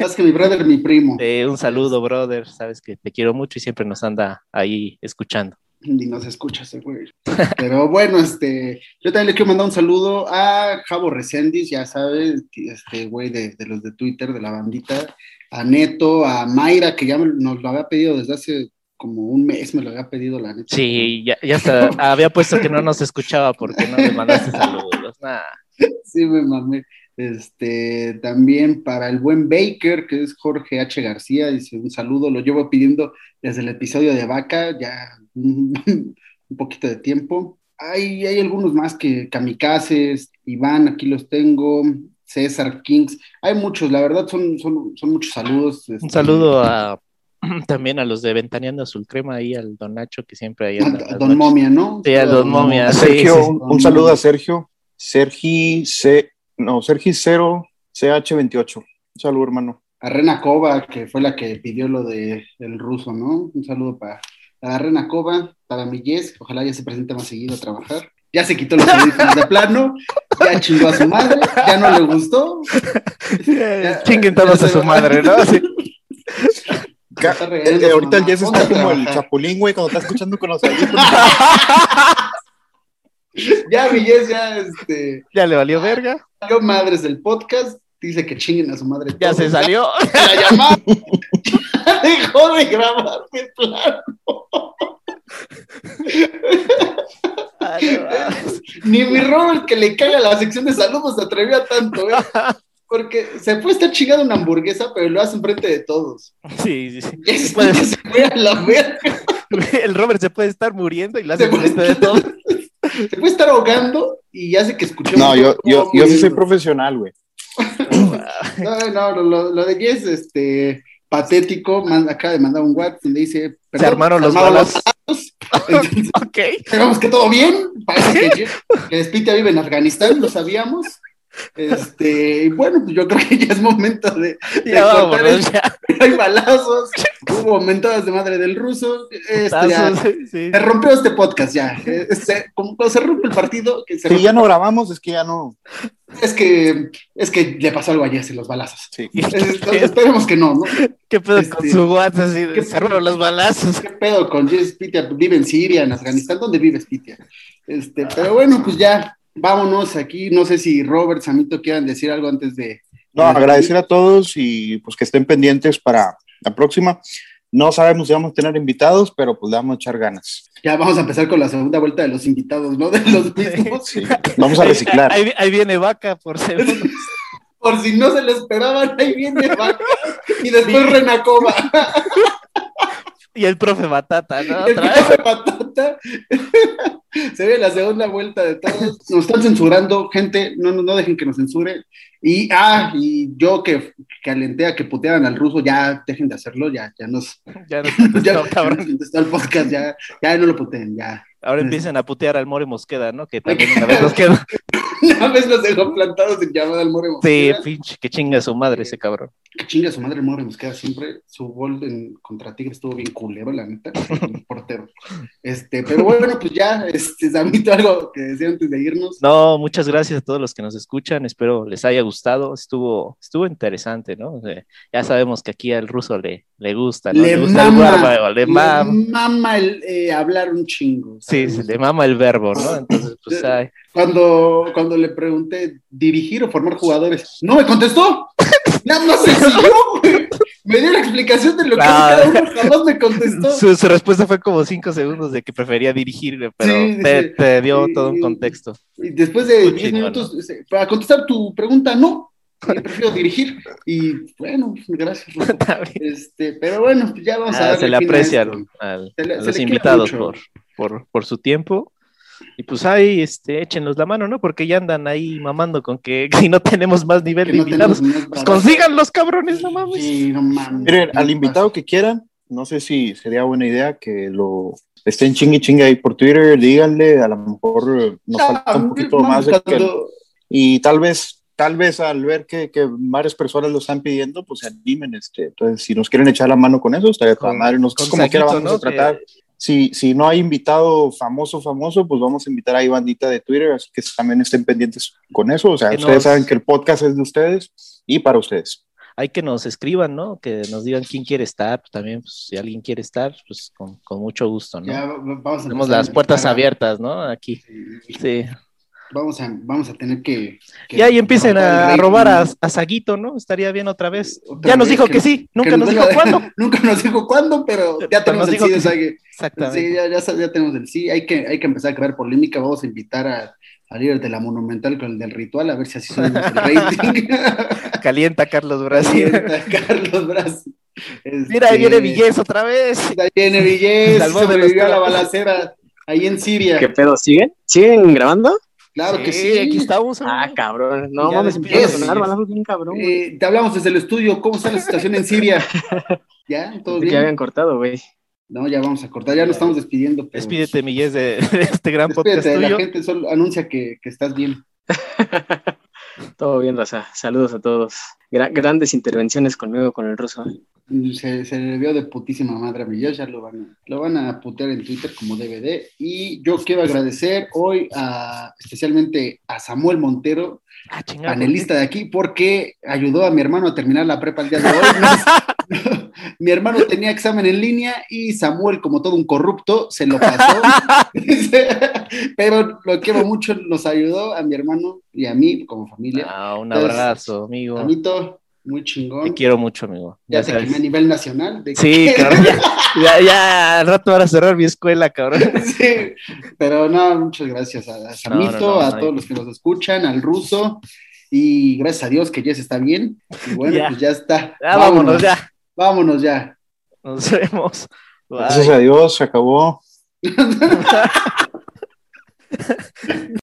Speaker 3: más que mi brother, mi primo. [laughs]
Speaker 6: un saludo, brother. Sabes que te quiero mucho y siempre nos anda ahí escuchando.
Speaker 3: Ni nos escucha ese güey. Pero bueno, este, yo también le quiero mandar un saludo a Javo Recendis, ya sabes, este güey de, de los de Twitter, de la bandita a Neto, a Mayra, que ya nos lo había pedido desde hace como un mes, me lo había pedido la neta.
Speaker 6: Sí, ya, ya hasta había puesto que no nos escuchaba porque no le mandaste saludos.
Speaker 3: Sí, me mamé. Este, también para el buen Baker, que es Jorge H. García, dice un saludo, lo llevo pidiendo desde el episodio de Vaca, ya [laughs] un, poquito de tiempo. Hay, hay algunos más que Kamikazes, Iván, aquí los tengo, César Kings, hay muchos, la verdad son, son, muchos saludos.
Speaker 6: Un este, saludo a, [clears throat] también a los de Ventaneando Azul Crema, ahí al Don Nacho, que siempre hay.
Speaker 3: A, Don Momia, ¿no?
Speaker 6: Sí, a Don Momia.
Speaker 4: Sergio, un, saludo a Sergio. Sergi C, no, Sergi 0 CH28. Un saludo, hermano.
Speaker 3: A Rena Cova, que fue la que pidió lo de el ruso, ¿no? Un saludo para a Rena Cova, para Millés, ojalá ya se presente más seguido a trabajar. ya se quitó los audífonos de plano, ya chingó a su madre, ya no le gustó. [laughs]
Speaker 6: Chinguen todos a su madre, ¿no? Sí. [laughs]
Speaker 4: Eh, ahorita el Jess está como el chapulín, güey, cuando está escuchando con los audífonos. [laughs]
Speaker 3: ya, mi Jess, ya, este.
Speaker 6: Ya le valió verga.
Speaker 3: Yo madres del podcast, dice que chinguen a su madre.
Speaker 6: Ya se salió. [laughs]
Speaker 3: La llamada. ya [laughs] dejó de grabar de plano. Ni mi Robert que le caga la sección de saludos se atrevió a tanto, ¿eh? Porque se puede estar chingando una hamburguesa, pero lo hace enfrente de todos.
Speaker 6: Sí, sí, sí.
Speaker 3: Y se puede se fue a la verga. [laughs]
Speaker 6: El Robert se puede estar muriendo y lo hace
Speaker 3: Se puede,
Speaker 6: enfrente de todos.
Speaker 3: se puede estar ahogando y hace que escuchemos.
Speaker 4: No, yo, yo, yo sí soy profesional, güey. [laughs]
Speaker 3: No, no, lo, lo de Jess, este, patético, man- acaba de mandar un WhatsApp donde dice...
Speaker 6: Se armaron los.
Speaker 3: Entonces, [laughs]
Speaker 6: Ok.
Speaker 3: Que todo bien, parece que, que vive en Afganistán, lo sabíamos. Este, y bueno, pues yo creo que ya es momento de, [laughs] de
Speaker 6: Ya
Speaker 3: cortar
Speaker 6: vámonos,
Speaker 3: el-
Speaker 6: ya. [laughs]
Speaker 3: hay balazos, hubo mentadas de madre del ruso, este, ya,
Speaker 6: sí.
Speaker 3: se rompió este podcast ya, Este, como cuando se rompe el partido, que se
Speaker 4: Si
Speaker 3: rompe-
Speaker 4: ya no grabamos, es que ya no.
Speaker 3: es que es que le pasó algo a Jesse los balazos.
Speaker 4: Sí.
Speaker 3: Entonces, esperemos que no, ¿no?
Speaker 6: ¿Qué pedo
Speaker 3: Este,
Speaker 6: con su WhatsApp así de
Speaker 3: ¿qué-
Speaker 6: cerraron los balazos?
Speaker 3: ¿Qué pedo con Jess Pitia? Vive en Siria, en Afganistán. ¿Dónde vives, Pitia? Este, pero bueno, pues ya, vámonos aquí. No sé si Robert, Samito quieran decir algo antes de.
Speaker 4: No, agradecer a todos y pues que estén pendientes para la próxima. No sabemos si vamos a tener invitados, pero pues le vamos a echar ganas.
Speaker 3: Ya vamos a empezar con la segunda vuelta de los invitados, ¿no? De los mismos.
Speaker 4: Sí. Vamos a reciclar.
Speaker 6: Ahí, ahí viene vaca por [laughs] segundo.
Speaker 3: Por si no se lo esperaban, ahí viene Vaca. Y después Renacoba. [laughs]
Speaker 6: Y el profe Batata, ¿no?
Speaker 3: El profe Patata. [laughs] Se ve la segunda vuelta de todos. Nos están censurando, gente. No, no, no dejen que nos censuren. Y, ah, y yo que, que alenté a que putearan al ruso, ya dejen de hacerlo. Ya, ya nos. [laughs]
Speaker 6: Ya nos [laughs]
Speaker 3: Ya,
Speaker 6: contestó,
Speaker 3: ya
Speaker 6: cabrón.
Speaker 3: nos contestó el podcast. Ya, ya no lo puteen. Ya.
Speaker 6: Ahora empiezan a putear al More Mosqueda, ¿no? Que también una vez nos quedó.
Speaker 3: Una vez nos dejó plantados en llamada al More
Speaker 6: Sí,
Speaker 3: Mosqueda.
Speaker 6: pinche, que chinga su madre ese cabrón.
Speaker 3: Que chinga su madre el More Mosqueda siempre. Su gol en, contra Tigre estuvo bien culero, la neta. El [laughs] portero. Este, pero bueno, pues ya, este, Samito, [laughs] algo que decir antes de irnos.
Speaker 6: No, muchas gracias a todos los que nos escuchan. Espero les haya gustado. Estuvo, estuvo interesante, ¿no? O sea, ya sabemos que aquí al ruso le, le gusta, ¿no?
Speaker 3: Le
Speaker 6: gusta el
Speaker 3: mama,
Speaker 6: verbo, le mama.
Speaker 3: mama el eh, hablar un chingo.
Speaker 6: Sí,
Speaker 3: ¿sabes?
Speaker 6: se le mama el verbo, ¿no? Entonces, pues, [laughs] ay,
Speaker 3: Cuando, cuando le pregunté dirigir o formar jugadores, no me contestó. Nada más se [laughs] siguió, güey. Me dio la explicación de lo que
Speaker 6: Ah.
Speaker 3: cada uno, jamás me contestó.
Speaker 6: su, su respuesta fue como cinco segundos de que prefería dirigir, güey, pero
Speaker 3: Sí,
Speaker 6: te, dio
Speaker 3: Sí.
Speaker 6: todo un contexto.
Speaker 3: Y después de
Speaker 6: Muy
Speaker 3: 10
Speaker 6: chingón,
Speaker 3: minutos, para contestar tu pregunta, no. prefiero dirigir. Y bueno, gracias. [laughs] Este, pero bueno, ya vamos a
Speaker 6: Ah,
Speaker 3: darle
Speaker 6: se le aprecia al- al- a los invitados por, por su tiempo. Y pues ahí, este, échenos la mano, ¿no? Porque ya andan ahí mamando con que [laughs] si no tenemos más nivel
Speaker 3: Que
Speaker 6: de
Speaker 3: no
Speaker 6: invitados, pues
Speaker 3: para-
Speaker 6: consigan los cabrones, no mames.
Speaker 3: Sí, no mames.
Speaker 4: Miren, al invitado que quieran, no sé si sería buena idea que lo estén chingue chingue ahí por Twitter, díganle, a lo mejor eh, nos falta un poquito más de que, y tal vez, tal vez al ver que, que varias personas lo están pidiendo, pues se animen, este, entonces si nos quieren echar la mano con eso, estaría toda
Speaker 6: Con-
Speaker 4: madre,
Speaker 6: con
Speaker 4: como quiera vamos
Speaker 6: ¿no?
Speaker 4: a tratar. Si, si no hay invitado famoso, famoso, pues vamos a invitar ahí bandita de Twitter, así que también estén pendientes con eso. O sea,
Speaker 6: Que
Speaker 4: ustedes
Speaker 6: nos-
Speaker 4: saben que el podcast es de ustedes y para ustedes.
Speaker 6: Hay que nos escriban, ¿no? Que nos digan quién quiere estar, pues también, pues, si alguien quiere estar, pues con, con mucho gusto, ¿no?
Speaker 3: Ya, vamos a
Speaker 6: Tenemos las
Speaker 3: a
Speaker 6: puertas
Speaker 3: a-
Speaker 6: abiertas, ¿no? Aquí. Sí.
Speaker 3: Vamos a, vamos a tener que. que
Speaker 6: Y ahí empiecen a robar a, a Saguito, ¿no? Estaría bien otra vez.
Speaker 3: Otra
Speaker 6: ya nos
Speaker 3: vez
Speaker 6: dijo
Speaker 3: que-
Speaker 6: que, sí, nunca
Speaker 3: que
Speaker 6: nos dijo cuándo. [laughs]
Speaker 3: nunca nos dijo cuándo, pero ya
Speaker 6: Pero
Speaker 3: tenemos el sí de. Sague.
Speaker 6: Exactamente.
Speaker 3: Sí, ya, ya, ya tenemos el sí. Hay que, hay que empezar a crear polémica. Vamos a invitar a, al líder de la Monumental con el del ritual, a ver si así subimos el [laughs] rating. [laughs]
Speaker 6: Calienta Carlos Brasil.
Speaker 3: Carlos Braz.
Speaker 6: Mira, ahí viene
Speaker 3: Este,
Speaker 6: Villés otra vez.
Speaker 3: Ahí viene Villés.
Speaker 6: Salvó de los
Speaker 3: Sobrevivió a la balacera ahí en Siria.
Speaker 7: ¿Qué pedo? ¿Siguen? ¿Siguen grabando?
Speaker 3: Claro que sí.
Speaker 6: aquí estamos.
Speaker 7: Ah, cabrón. No
Speaker 6: Ya
Speaker 7: mames, empiezan a sonar
Speaker 6: Miguel.
Speaker 7: balazos bien cabrón.
Speaker 3: Eh, te hablamos desde el estudio. ¿Cómo está la situación en Siria? [laughs] ¿Ya? ¿Todo bien?
Speaker 7: habían cortado, güey.
Speaker 3: No, ya vamos a cortar. Ya nos estamos despidiendo. pero-
Speaker 6: Despídete, Millés, de, [laughs] de este gran podcast
Speaker 3: Despídete, la
Speaker 6: tuyo.
Speaker 3: gente solo anuncia que, que estás bien. [laughs]
Speaker 7: Todo bien, raza. Saludos a todos. Gra- grandes intervenciones conmigo con el ruso.
Speaker 3: Se, se le vio de putísima madre a mi ya lo van, a, lo van a putear en Twitter como DVD. Y yo quiero agradecer hoy a, especialmente a Samuel Montero, ah, panelista de aquí, porque ayudó a mi hermano a terminar la prepa el día de hoy. [laughs] mi hermano tenía examen en línea y Samuel, como todo un corrupto, se lo pasó. [laughs] Pero lo quiero mucho, nos ayudó a mi hermano y a mí como familia.
Speaker 6: Ah, un abrazo, amigo.
Speaker 3: Amito, muy chingón.
Speaker 6: Te quiero mucho, amigo.
Speaker 3: Ya, te quemé a nivel nacional.
Speaker 6: sí, cabrón. [laughs] Ya, ya, al rato van a cerrar mi escuela, cabrón. [laughs]
Speaker 3: sí, pero no, muchas gracias a, Samito, a todos los que nos escuchan, al ruso. Y gracias a Dios que Jess está bien. Y bueno, pues ya está.
Speaker 6: vámonos, ya.
Speaker 3: Vámonos ya.
Speaker 6: Nos vemos.
Speaker 4: Gracias a Dios, se acabó. [laughs]